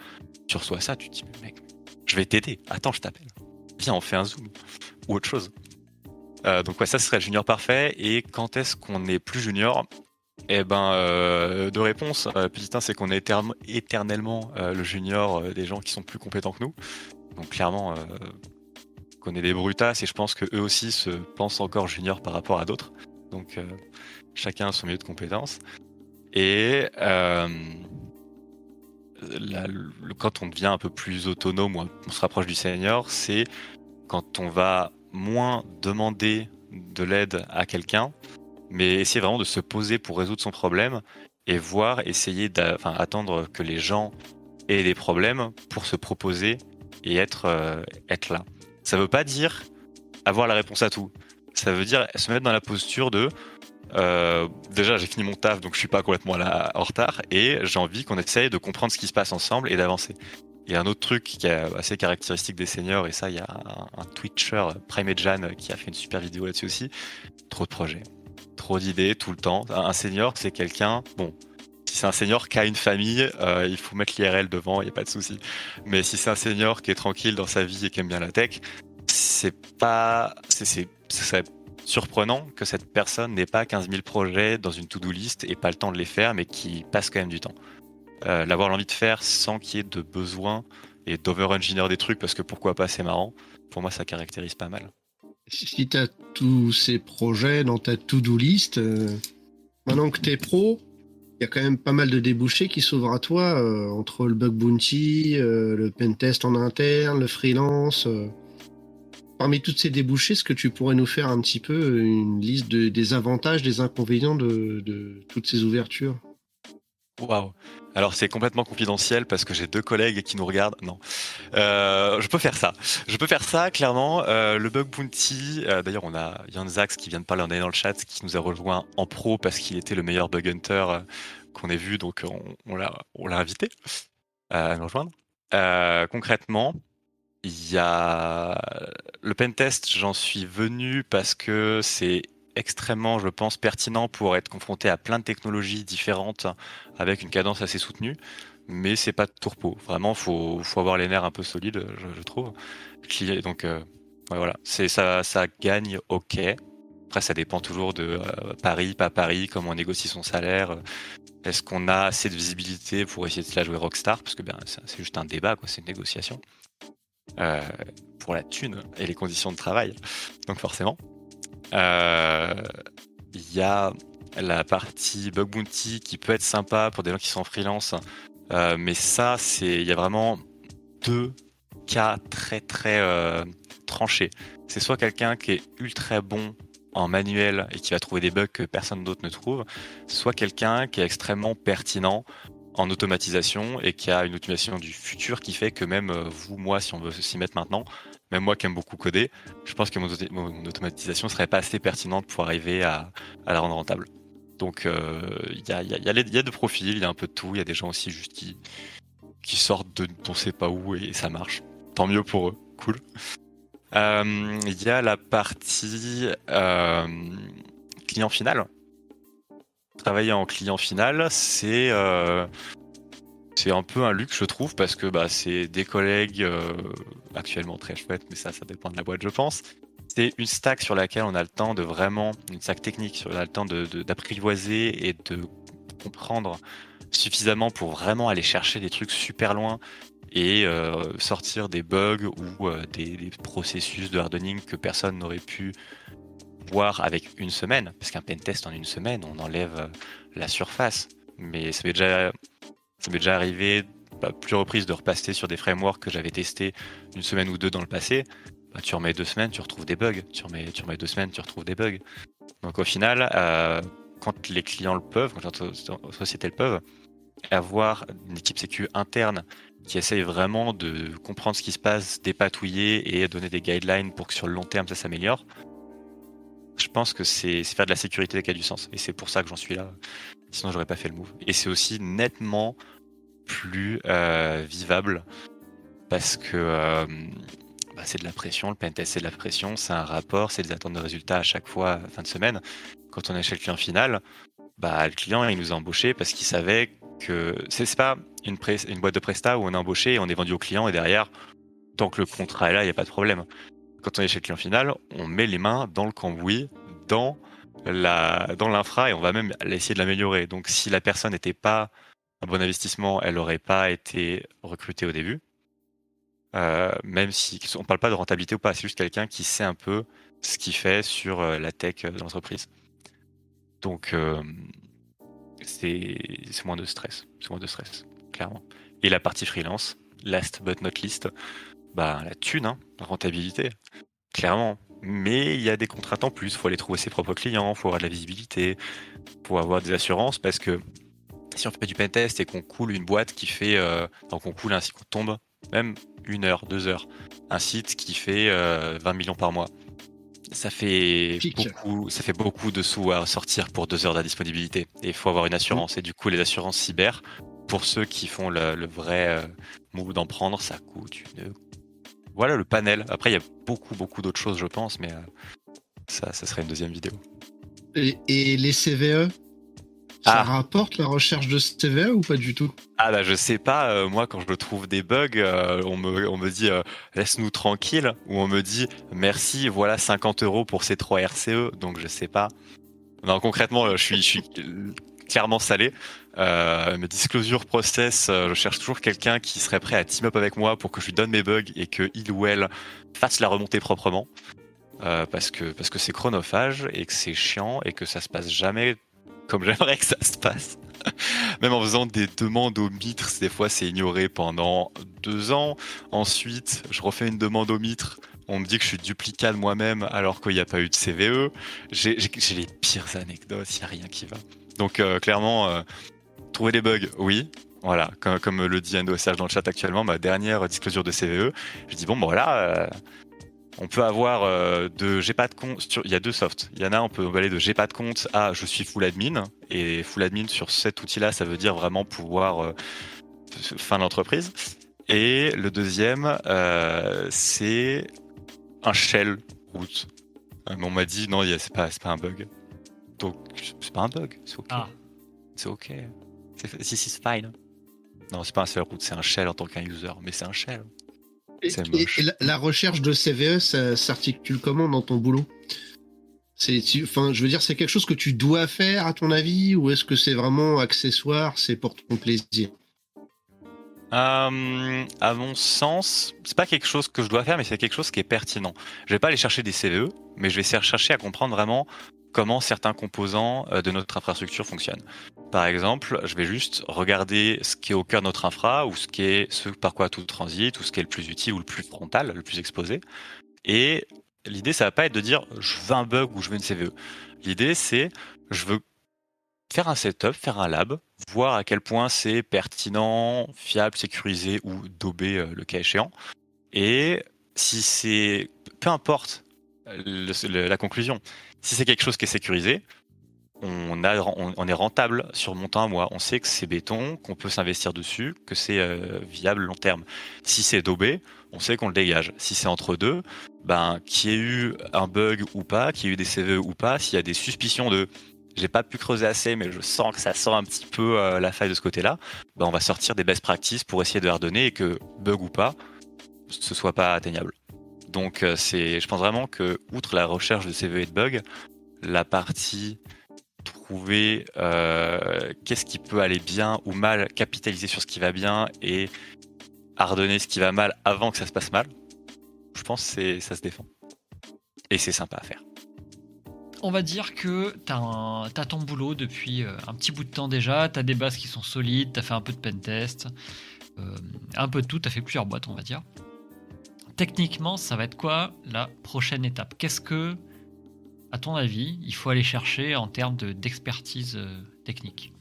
Tu reçois ça, tu te dis mec, je vais t'aider. Attends, je t'appelle. Viens, on fait un zoom ou autre chose. Euh, donc ouais, ça serait junior parfait. Et quand est-ce qu'on est plus junior? Eh ben, euh, deux réponses. petit 1, c'est qu'on est éternellement le junior des gens qui sont plus compétents que nous. Donc clairement, connaît des brutasses et je pense que eux aussi se pensent encore juniors par rapport à d'autres. Donc euh, chacun a son milieu de compétences. Et euh, quand on devient un peu plus autonome on se rapproche du senior, c'est quand on va moins demander de l'aide à quelqu'un, mais essayer vraiment de se poser pour résoudre son problème et voir, essayer d'attendre que les gens aient des problèmes pour se proposer et être, euh, être là ça veut pas dire avoir la réponse à tout. Ça veut dire se mettre dans la posture de euh, déjà j'ai fini mon taf donc je suis pas complètement là en retard et j'ai envie qu'on essaye de comprendre ce qui se passe ensemble et d'avancer. Il y a un autre truc qui est assez caractéristique des seniors et ça il y a un, Twitcher Primejan qui a fait une super vidéo là-dessus aussi. Trop de projets, trop d'idées tout le temps. Un senior c'est quelqu'un bon si c'est un senior qui a une famille, euh, il faut mettre l'IRL devant, il n'y a pas de souci. Mais si c'est un senior qui est tranquille dans sa vie et qui aime bien la tech, c'est pas, c'est, serait surprenant que cette personne n'ait pas 15 000 projets dans une to-do list et pas le temps de les faire, mais qui passe quand même du temps. Euh, l'avoir l'envie de faire sans qu'il y ait de besoin et d'over-engineer des trucs parce que pourquoi pas, c'est marrant. Pour moi, ça caractérise pas mal. Si tu as tous ces projets dans ta to-do list, euh, maintenant que tu es pro, il y a quand même pas mal de débouchés qui s'ouvrent à toi euh, entre le bug bounty, euh, le pentest en interne, le freelance. Parmi toutes ces débouchés, est-ce que tu pourrais nous faire un petit peu une liste des avantages, des inconvénients de toutes ces ouvertures? Waouh. Alors c'est complètement confidentiel parce que j'ai deux collègues qui nous regardent. Non, euh, je peux faire ça. Je peux faire ça clairement. Euh, le bug bounty. Euh, d'ailleurs, on a Yann Zax qui vient de parler en dans le chat, qui nous a rejoint en pro parce qu'il était le meilleur bug hunter qu'on ait vu, donc on, on l'a invité à nous rejoindre. concrètement, il y a le pentest. J'en suis venu parce que c'est extrêmement, je pense, pertinent pour être confronté à plein de technologies différentes avec une cadence assez soutenue. Mais c'est pas de tourpeau. Vraiment, faut, faut avoir les nerfs un peu solides, je, trouve. Donc, euh, voilà, c'est ça, ça gagne ok. Après, ça dépend toujours de euh, Paris, pas Paris, comment on négocie son salaire. Est-ce qu'on a assez de visibilité pour essayer de la jouer rockstar? Parce que ben, c'est juste un débat, quoi, c'est une négociation. Euh, pour la thune et les conditions de travail. Donc forcément. Euh, il y a la partie bug bounty qui peut être sympa pour des gens qui sont freelance. Euh, mais ça, c'est il y a vraiment deux cas très très euh, tranchés. C'est soit quelqu'un qui est ultra bon en manuel et qui va trouver des bugs que personne d'autre ne trouve, soit quelqu'un qui est extrêmement pertinent en automatisation et qui a une automatisation du futur qui fait que même vous, moi, si on veut s'y mettre maintenant, même moi qui aime beaucoup coder, je pense que mon, mon automatisation serait pas assez pertinente pour arriver à, la rendre rentable. Donc euh, il y, a, y, deux profils, il y a un peu de tout, il y a des gens aussi juste qui, sortent de on sait pas où et ça marche. Tant mieux pour eux, cool. Euh, il y a la partie euh, client final. Travailler en client final, c'est c'est un peu un luxe, je trouve, parce que bah, c'est des collègues euh, actuellement très chouettes, mais ça, ça dépend de la boîte, je pense. C'est une stack sur laquelle on a le temps de vraiment, une stack technique, sur on a le temps d'apprivoiser et de comprendre suffisamment pour vraiment aller chercher des trucs super loin et euh, sortir des bugs ou euh, des, processus de hardening que personne n'aurait pu voir avec une semaine. Parce qu'un pentest en une semaine, on enlève la surface. Mais ça fait déjà ça m'est déjà arrivé à plus reprises de repasser sur des frameworks que j'avais testés une semaine ou deux dans le passé. Bah, tu remets deux semaines, tu retrouves des bugs. Tu remets, tu remets deux semaines, tu retrouves des bugs. Donc au final, euh, quand les clients le peuvent, quand les sociétés le peuvent, avoir une équipe sécu interne qui essaye vraiment de comprendre ce qui se passe, dépatouiller et donner des guidelines pour que sur le long terme ça s'améliore, je pense que c'est faire de la sécurité qui a du sens. Et c'est pour ça que j'en suis là. Sinon, j'aurais pas fait le move. Et c'est aussi nettement plus euh, vivable parce que euh, bah, c'est de la pression. Le pentest, c'est de la pression. C'est un rapport, c'est des attentes de résultats à chaque fois, fin de semaine. Quand on est chez le client final, bah, le client, il nous a embauché parce qu'il savait que c'est pas une, une boîte de presta où on est embauché et on est vendu au client et derrière, tant que le contrat est là, il n'y a pas de problème quand on est chez le client final, on met les mains dans le cambouis, dans la, dans l'infra et on va même essayer de l'améliorer. Donc, si la personne n'était pas un bon investissement, elle n'aurait pas été recrutée au début. Euh, même si on ne parle pas de rentabilité ou pas, c'est juste quelqu'un qui sait un peu ce qu'il fait sur euh, la tech de l'entreprise. Donc, euh, c'est moins de stress, c'est moins de stress, clairement. Et la partie freelance, last but not least, bah, la thune, hein, la rentabilité, clairement. Mais il y a des contraintes en plus. Il faut aller trouver ses propres clients, il faut avoir de la visibilité, faut avoir des assurances parce que si on fait du pentest et qu'on coule une boîte qui fait, euh, donc on coule ainsi qu'on tombe même une heure, deux heures, un site qui fait 20 euh, millions par mois, ça fait beaucoup, ça fait beaucoup de sous à sortir pour deux heures d'indisponibilité. Et il faut avoir une assurance. Mmh. Et du coup, les assurances cyber, pour ceux qui font le, vrai euh, move d'en prendre, ça coûte une voilà le panel. Après, il y a beaucoup, beaucoup d'autres choses, je pense, mais euh, ça, ça serait une deuxième vidéo. Et, les CVE ça ah. rapporte la recherche de CVE ou pas du tout? Ah bah je sais pas, euh, moi quand je trouve des bugs, euh, on, me, on me dit laisse-nous tranquille ou on me dit merci, voilà 50 euros pour ces 3 RCE, donc je sais pas. Non concrètement je suis, je suis clairement salé. Euh, mes disclosure process, euh, je cherche toujours quelqu'un qui serait prêt à team up avec moi pour que je lui donne mes bugs et que il ou elle fasse la remontée proprement. euh, parce que parce que c'est chronophage et que c'est chiant et que ça se passe jamais comme j'aimerais que ça se passe. Même en faisant des demandes au mitre, des fois c'est ignoré pendant deux ans. Ensuite, je refais une demande au mitre. On me dit que je suis duplicat de moi-même alors qu'il n'y a pas eu de CVE. J'ai les pires anecdotes, il n'y a rien qui va. Donc euh, clairement, euh, trouver des bugs, oui. Voilà, comme, le dit NDOSH dans le chat actuellement, ma dernière disclosure de CVE, je dis bon, bon voilà, euh, on peut avoir de j'ai pas de compte. il y a deux softs. Il y en a, on peut aller de j'ai pas de compte à je suis full admin. Et full admin sur cet outil-là, ça veut dire vraiment pouvoir fin d'entreprise. Et le deuxième, c'est un shell route. on m'a dit non, c'est pas, pas un bug. Donc, c'est pas un bug, c'est ok. Ah. C'est ok. Si, si, c'est fine. Non, c'est pas un seul route, c'est un shell en tant qu'un user, mais c'est un shell. Et, la, recherche de CVE, ça s'articule comment dans ton boulot? C'est, enfin, je veux dire, c'est quelque chose que tu dois faire à ton avis, ou est-ce que c'est vraiment accessoire, c'est pour ton plaisir? Euh, à mon sens, c'est pas quelque chose que je dois faire, mais c'est quelque chose qui est pertinent. Je vais pas aller chercher des CVE, mais je vais chercher à comprendre vraiment comment certains composants euh, de notre infrastructure fonctionnent. Par exemple, je vais juste regarder ce qui est au cœur de notre infra ou ce qui est ce par quoi tout transite ou ce qui est le plus utile ou le plus frontal, le plus exposé. Et l'idée, ça va pas être de dire je veux un bug ou je veux une CVE. L'idée, c'est je veux faire un setup, faire un lab, voir à quel point c'est pertinent, fiable, sécurisé ou daubé euh, le cas échéant. Et si c'est, peu importe la conclusion, si c'est quelque chose qui est sécurisé, on, a, on, est rentable sur mon temps à moi. On sait que c'est béton, qu'on peut s'investir dessus, que c'est euh, viable long terme. Si c'est daubé, on sait qu'on le dégage. Si c'est entre deux, ben, qu'il y ait eu un bug ou pas, qu'il y ait eu des CVE ou pas, s'il y a des suspicions de j'ai pas pu creuser assez, mais je sens que ça sent un petit peu euh, la faille de ce côté-là, ben, on va sortir des best practices pour essayer de redonner et que, bug ou pas, ce soit pas atteignable. Donc euh, c'est, je pense vraiment que outre la recherche de CVE et de bugs, la partie trouver euh, qu'est-ce qui peut aller bien ou mal, capitaliser sur ce qui va bien et redonner ce qui va mal avant que ça se passe mal, je pense que ça se défend. Et c'est sympa à faire. On va dire que tu as, ton boulot depuis euh, un petit bout de temps déjà, tu as des bases qui sont solides, tu as fait un peu de pentest, un peu de tout, tu as fait plusieurs boîtes on va dire techniquement, ça va être quoi la prochaine étape? Qu'est-ce que, à ton avis, il faut aller chercher en termes d'expertise euh, technique?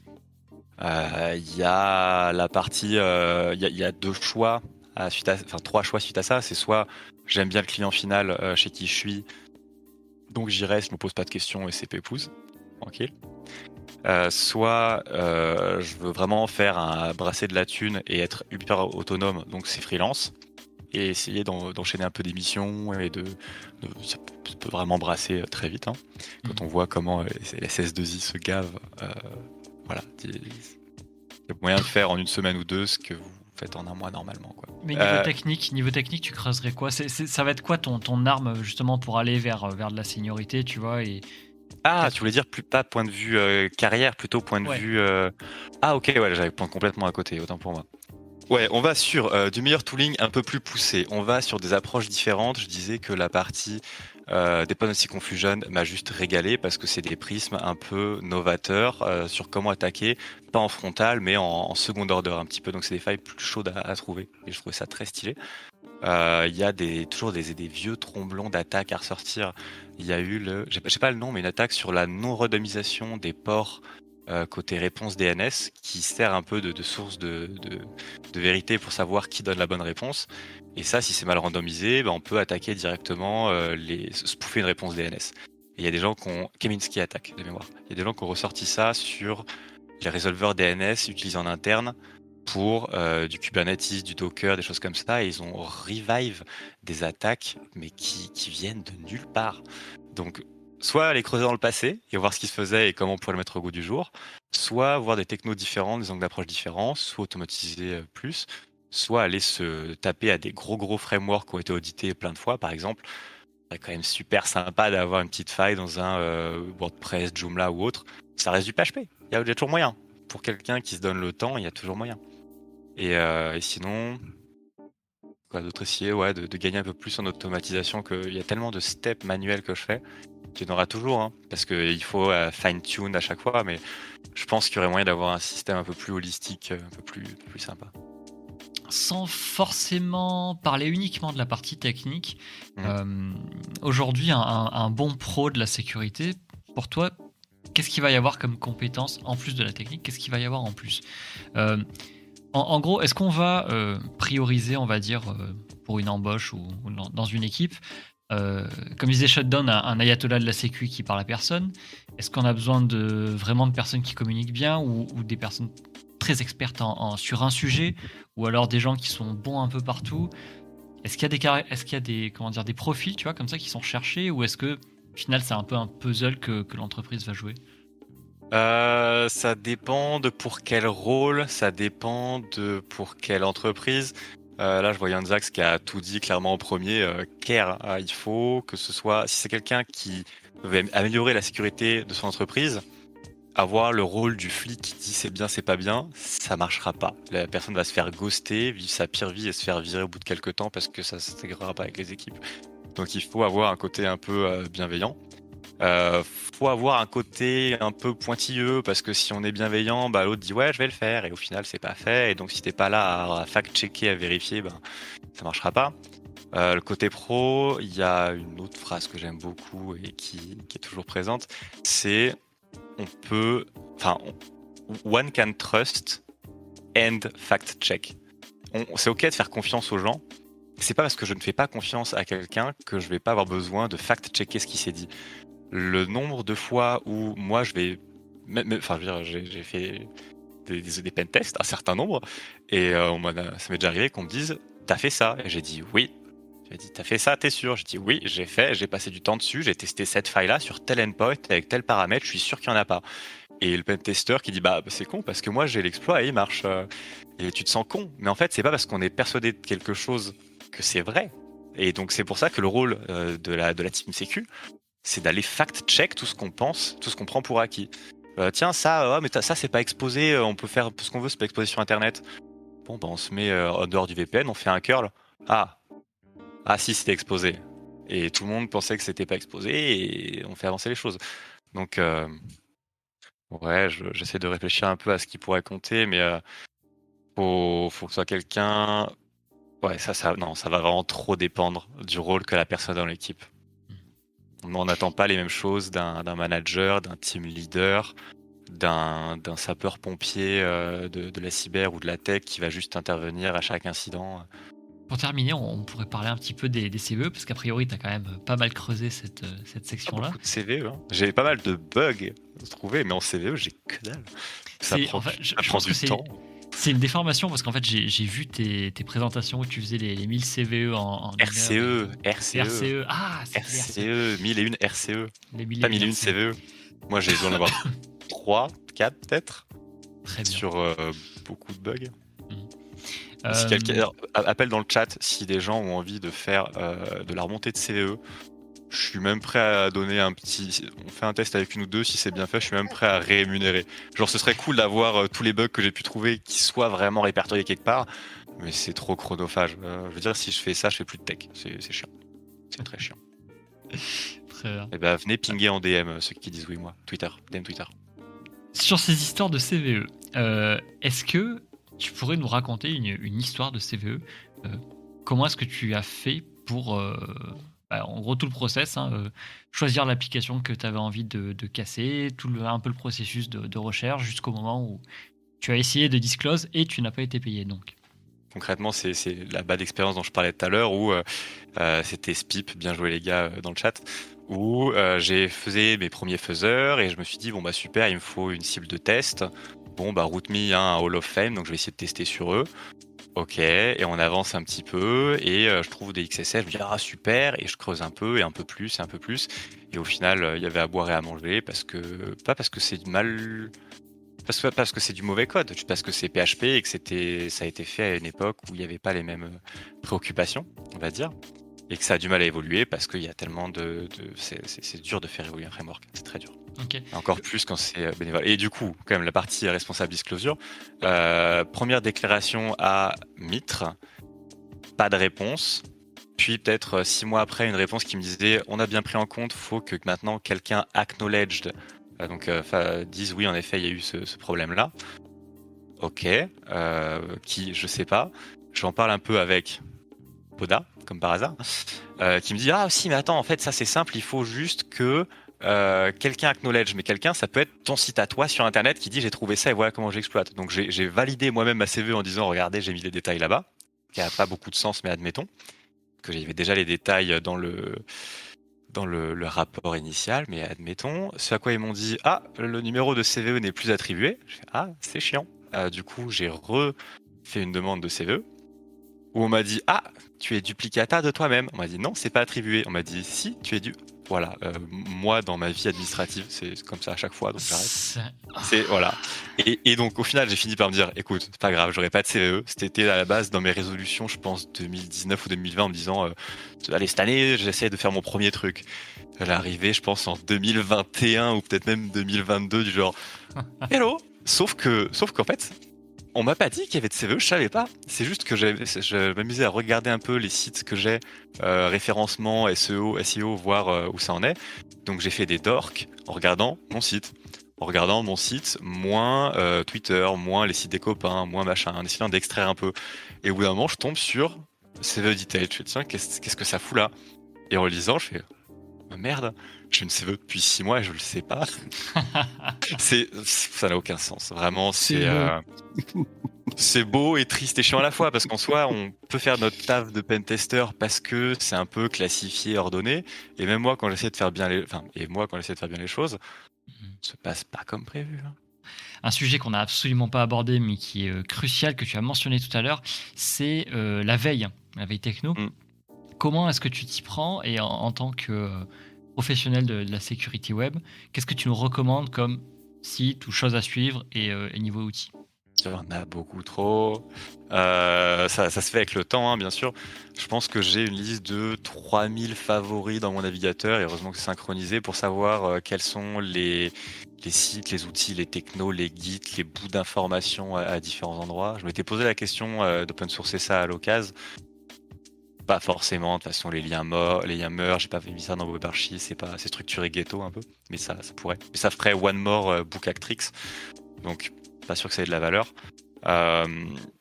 Euh, Il y a la partie, euh, il y, a deux choix, suite enfin trois choix suite à ça. C'est soit j'aime bien le client final chez qui je suis, donc j'irai, je me pose pas de questions et c'est pépouze, tranquille. soit je veux vraiment faire un brasser de la thune et être hyper autonome, donc c'est freelance et essayer d'enchaîner un peu d'émissions et de, ça peut vraiment brasser euh, très vite hein. quand mm. on voit comment euh, la CS2I se gave euh, voilà il y a moyen de faire en une semaine ou deux ce que vous faites en un mois normalement quoi. mais niveau technique niveau technique tu creuserais quoi? Ça va être quoi ton, ton arme justement pour aller vers, vers de la seniorité tu vois et ah, tu voulais dire plus pas point de vue carrière, plutôt point de vue. Ah, ok, ouais, j'avais point complètement à côté, autant pour moi. Ouais, on va sur euh, du meilleur tooling un peu plus poussé. On va sur des approches différentes. Je disais que la partie euh, Dependency Confusion m'a juste régalé parce que c'est des prismes un peu novateurs euh, sur comment attaquer, pas en frontal, mais en, second order un petit peu. Donc c'est des failles plus chaudes à, trouver. Et je trouvais ça très stylé. Euh, il y a des, toujours des, des vieux tromblons d'attaques à ressortir. Il y a eu le, j'ai pas le nom, mais une attaque sur la non-redomisation des ports euh, côté réponse DNS qui sert un peu de, source de, vérité pour savoir qui donne la bonne réponse. Et ça, si c'est mal randomisé, ben on peut attaquer directement euh, les spoofer une réponse DNS. Il y a des gens qui ont Kaminsky attaque de mémoire. Il y a des gens qui ont ressorti ça sur les résolveurs DNS utilisés en interne pour euh, du Kubernetes, du Docker, des choses comme ça. Et ils ont revive des attaques, mais qui, qui viennent de nulle part. Donc soit aller creuser dans le passé et voir ce qui se faisait et comment on pourrait le mettre au goût du jour, soit voir des technos différents, des angles d'approche différents, soit automatiser euh, plus, soit aller se taper à des gros gros frameworks qui ont été audités plein de fois, par exemple. C'est quand même super sympa d'avoir une petite faille dans un euh, WordPress, Joomla ou autre. Ça reste du PHP. Il y a toujours moyen. Pour quelqu'un qui se donne le temps, il y a toujours moyen. Et, euh, sinon, quoi d'autre essayer ouais, de, gagner un peu plus en automatisation qu'il y a tellement de steps manuels que je fais qu'il y en aura toujours hein, parce qu'il faut euh, fine tune à chaque fois mais je pense qu'il y aurait moyen d'avoir un système un peu plus holistique un peu plus, plus sympa. Sans forcément parler uniquement de la partie technique, mmh. aujourd'hui, un, un, bon pro de la sécurité, pour toi, qu'est-ce qu'il va y avoir comme compétence en plus de la technique? Qu'est-ce qu'il va y avoir en plus? Euh, en, gros, est-ce qu'on va euh, prioriser, on va dire, euh, pour une embauche ou, dans une équipe comme disait Shutdown, un, ayatollah de la sécu qui parle à personne. Est-ce qu'on a besoin de vraiment de personnes qui communiquent bien ou, des personnes très expertes sur un sujet ou alors des gens qui sont bons un peu partout? Est-ce qu'il y a des comment dire des profils, tu vois, comme ça qui sont cherchés ou est-ce que au final, c'est un peu un puzzle que, l'entreprise va jouer? Euh, ça dépend de pour quel rôle, ça dépend de pour quelle entreprise. Euh, là, je vois Yann Zax qui a tout dit clairement en premier. Euh, il faut que ce soit, si c'est quelqu'un qui veut améliorer la sécurité de son entreprise, avoir le rôle du flic qui dit c'est bien, c'est pas bien, ça marchera pas. La personne va se faire ghoster, vivre sa pire vie et se faire virer au bout de quelques temps parce que ça s'intégrera pas avec les équipes. Donc il faut avoir un côté un peu euh, bienveillant. Euh, faut avoir un côté un peu pointilleux parce que si on est bienveillant, bah, l'autre dit ouais je vais le faire et au final c'est pas fait et donc si t'es pas là à, fact-checker, à vérifier, ben ça marchera pas. Euh, le côté pro, il y a une autre phrase que j'aime beaucoup et qui, est toujours présente, c'est on peut, enfin, one can trust and fact-check. C'est ok de faire confiance aux gens, c'est pas parce que je ne fais pas confiance à quelqu'un que je vais pas avoir besoin de fact-checker ce qui s'est dit. Le nombre de fois où moi je vais, enfin, dire, j'ai fait des, des, pen tests, un certain nombre, et euh, ça m'est déjà arrivé qu'on me dise, t'as fait ça, et j'ai dit oui. J'ai dit, t'as fait ça, t'es sûr? J'ai dit oui, j'ai fait, j'ai passé du temps dessus, j'ai testé cette faille-là sur tel endpoint avec tel paramètre, je suis sûr qu'il n'y en a pas. Et le pentester qui dit bah c'est con parce que moi j'ai l'exploit et il marche. Euh, et tu te sens con. Mais en fait c'est pas parce qu'on est persuadé de quelque chose que c'est vrai. Et donc c'est pour ça que le rôle euh, de, la, de la team sécu, c'est d'aller fact-check tout ce qu'on pense, tout ce qu'on prend pour acquis. Euh, tiens, ça, oh, mais ça c'est pas exposé, euh, on peut faire ce qu'on veut, c'est pas exposé sur Internet. Bon, bah, on se met en dehors du VPN, on fait un curl. Ah, ah si, c'était exposé. Et tout le monde pensait que c'était pas exposé et on fait avancer les choses. Donc, ouais, j'essaie de réfléchir un peu à ce qui pourrait compter, mais faut, faut que ce soit quelqu'un Ouais, ça, ça, non, ça va vraiment trop dépendre du rôle que la personne dans l'équipe. On n'attend pas les mêmes choses d'un manager, d'un team leader, d'un sapeur-pompier euh, de, la cyber ou de la tech qui va juste intervenir à chaque incident. Pour terminer, on pourrait parler un petit peu des, CVE, parce qu'a priori, tu as quand même pas mal creusé cette, cette section-là. de CVE, hein. j'ai pas mal de bugs trouvés, mais en CVE, j'ai que dalle. Ça prend, je, prend du temps. C'est une déformation parce qu'en fait, j'ai vu tes, présentations où tu faisais les, 1000 CVE en. RCE, RCE. RCE. Ah, RCE, 1001 RCE. Les Pas 1001 CVE. Moi, j'ai besoin d'avoir 3, 4 peut-être. Très bien. Sur euh, beaucoup de bugs. Mmh. Si quelqu'un appelle dans le chat si des gens ont envie de faire euh, de la remontée de CVE je suis même prêt à donner un petit. On fait un test avec une ou deux, si c'est bien fait, je suis même prêt à rémunérer. Genre, ce serait cool d'avoir euh, tous les bugs que j'ai pu trouver qui soient vraiment répertoriés quelque part, mais c'est trop chronophage. Euh, je veux dire, si je fais ça, je fais plus de tech. C'est chiant. C'est très chiant. très bien. Et eh ben, venez pinguer en DM euh, ceux qui disent oui, moi. Twitter, DM Twitter. Sur ces histoires de CVE, est-ce que tu pourrais nous raconter une, histoire de CVE Comment est-ce que tu as fait pour bah, en gros tout le process, hein, euh, choisir l'application que tu avais envie de, casser, tout un peu le processus de, recherche jusqu'au moment où tu as essayé de disclose et tu n'as pas été payé donc. Concrètement, c'est la bad expérience dont je parlais tout à l'heure où euh, euh, c'était Spip, bien joué les gars dans le chat, où j'ai faisais mes premiers faiseurs et je me suis dit bon bah super, il me faut une cible de test. Bon bah RootMe, hein, un Hall of Fame, donc je vais essayer de tester sur eux. Ok, et on avance un petit peu, et euh, je trouve des XSS, je me dis ah super, et je creuse un peu, et un peu plus, et un peu plus, et au final, euh, il y avait à boire et à manger, parce que, pas parce que c'est mal, parce que, parce que c'est du mauvais code, parce que c'est PHP et que c'était, ça a été fait à une époque où il n'y avait pas les mêmes euh, préoccupations, on va dire, et que ça a du mal à évoluer parce qu'il y a tellement de, de c'est dur de faire évoluer un framework, c'est très dur. Encore plus quand c'est euh, bénévole. Et du coup, quand même, la partie responsable disclosure. Euh, première déclaration à Mitre. pas de réponse. Puis peut-être euh, six mois après, une réponse qui me disait on a bien pris en compte, faut que maintenant quelqu'un acknowledged, euh, donc euh, dise oui en effet il y a eu ce, problème-là. Ok, qui je sais pas. J'en parle un peu avec Poda, comme par hasard, qui me dit ah si mais attends en fait ça c'est simple, il faut juste que quelqu'un acknowledge, mais quelqu'un, ça peut être ton site à toi sur Internet qui dit j'ai trouvé ça et voilà comment j'exploite. Donc j'ai validé moi-même ma CV en disant regardez j'ai mis les détails là-bas, qui a pas beaucoup de sens mais admettons que j'avais déjà les détails dans le dans le, rapport initial, mais admettons, ce à quoi ils m'ont dit ah le numéro de CVE n'est plus attribué. ah c'est chiant. Euh, du coup j'ai refait une demande de CVE où on m'a dit ah tu es duplicata de toi-même. On m'a dit non c'est pas attribué. On m'a dit si tu es du voilà, euh, moi dans ma vie administrative, c'est comme ça à chaque fois, donc j'arrête. C'est voilà. Et, donc au final, j'ai fini par me dire, écoute, c'est pas grave, j'aurais pas de CVE. C'était à la base dans mes résolutions, je pense 2019 ou 2020, en me disant, euh, allez cette année, j'essaie de faire mon premier truc. Elle est arrivée, je pense en 2021 ou peut-être même 2022 du genre, hello. Sauf que, sauf qu'en fait, on m'a pas dit qu'il y avait de CVE, je savais pas. C'est juste que je m'amusais à regarder un peu les sites que j'ai, euh, référencement, SEO, SEO, voir euh, où ça en est. Donc j'ai fait des dorks en regardant mon site. En regardant mon site, moins euh, Twitter, moins les sites des copains, moins machin, en essayant d'extraire un peu. Et au bout d'un moment, je tombe sur CVE Detail. Je fais, tiens, qu'est-ce que ça fout là? Et en lisant, je fais, oh, merde, je ne sais depuis six mois et je le sais pas. c'est, ça n'a aucun sens. Vraiment, c'est, euh, c'est beau et triste et chiant à la fois parce qu'en soi, on peut faire notre taf de pentester parce que c'est un peu classifié, ordonné. Et même moi, quand j'essaie de faire bien les, enfin, et moi, quand j'essaie de faire bien les choses, mhm. se passe pas comme prévu. Hein. Un sujet qu'on n'a absolument pas abordé, mais qui est euh, crucial, que tu as mentionné tout à l'heure, c'est euh, la veille, la veille techno. Mm. Comment est-ce que tu t'y prends et en tant que professionnel de, la sécurité web, qu'est-ce que tu nous recommandes comme site ou choses à suivre et, euh, niveau outils? Il y en a beaucoup trop. Euh, ça, se fait avec le temps, hein, bien sûr. Je pense que j'ai une liste de 3000 favoris dans mon navigateur, et heureusement que c'est synchronisé pour savoir euh, quels sont les, sites, les outils, les technos, les guides, les bouts d'informations à, différents endroits. Je m'étais posé la question d'open sourcer ça à l'occasion. Pas forcément, de toute façon, les liens morts, les liens meurent, j'ai pas mis ça dans web archives, c'est pas, c'est structuré ghetto un peu, mais ça, ça pourrait. Mais ça ferait One More euh, Book Actrix, donc pas sûr que ça ait de la valeur. Euh,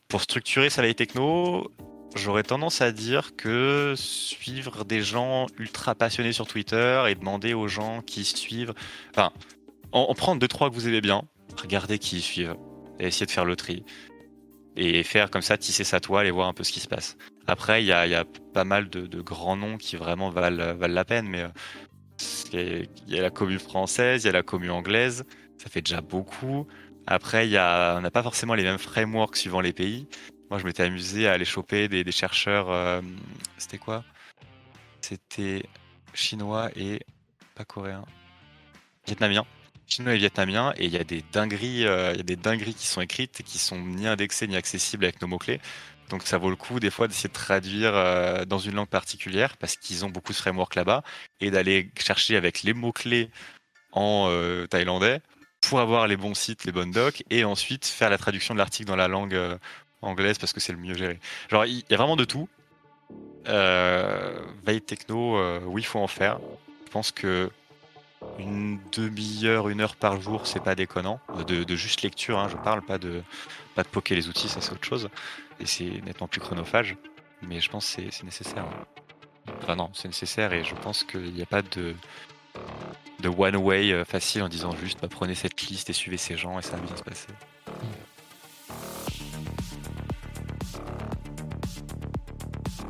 pour structurer veille techno, j'aurais tendance à dire que suivre des gens ultra passionnés sur Twitter et demander aux gens qui suivent, enfin, en, prendre deux trois que vous aimez bien, regardez qui suivent et essayer de faire le tri et faire comme ça tisser sa toile et voir un peu ce qui se passe. Après, il y a, pas mal de, grands noms qui vraiment valent, la peine, mais euh, il y a la commune française, il y a la commune anglaise, ça fait déjà beaucoup. Après, y a, on n'a pas forcément les mêmes frameworks suivant les pays. Moi, je m'étais amusé à aller choper des, chercheurs. Euh, c'était quoi? C'était chinois et pas coréen, vietnamien. Chinois et vietnamien, et il y a des dingueries, euh, il des dingueries qui sont écrites et qui sont ni indexées ni accessibles avec nos mots clés. Donc ça vaut le coup des fois d'essayer de traduire euh, dans une langue particulière parce qu'ils ont beaucoup de framework là-bas et d'aller chercher avec les mots-clés en euh, thaïlandais pour avoir les bons sites, les bonnes docs et ensuite faire la traduction de l'article dans la langue euh, anglaise parce que c'est le mieux géré. Genre il y, a vraiment de tout. veille techno, oui, il faut en faire. Je pense que une demi-heure, une heure par jour, c'est pas déconnant. De, juste lecture, hein, je parle pas de pas de poker les outils, ça c'est autre chose et c'est nettement plus chronophage, mais je pense que c'est nécessaire. Enfin non, c'est nécessaire et je pense qu'il n'y a pas de, one way euh, facile en disant juste bah, prenez cette liste et suivez ces gens et ça va bien se passer. Hmm.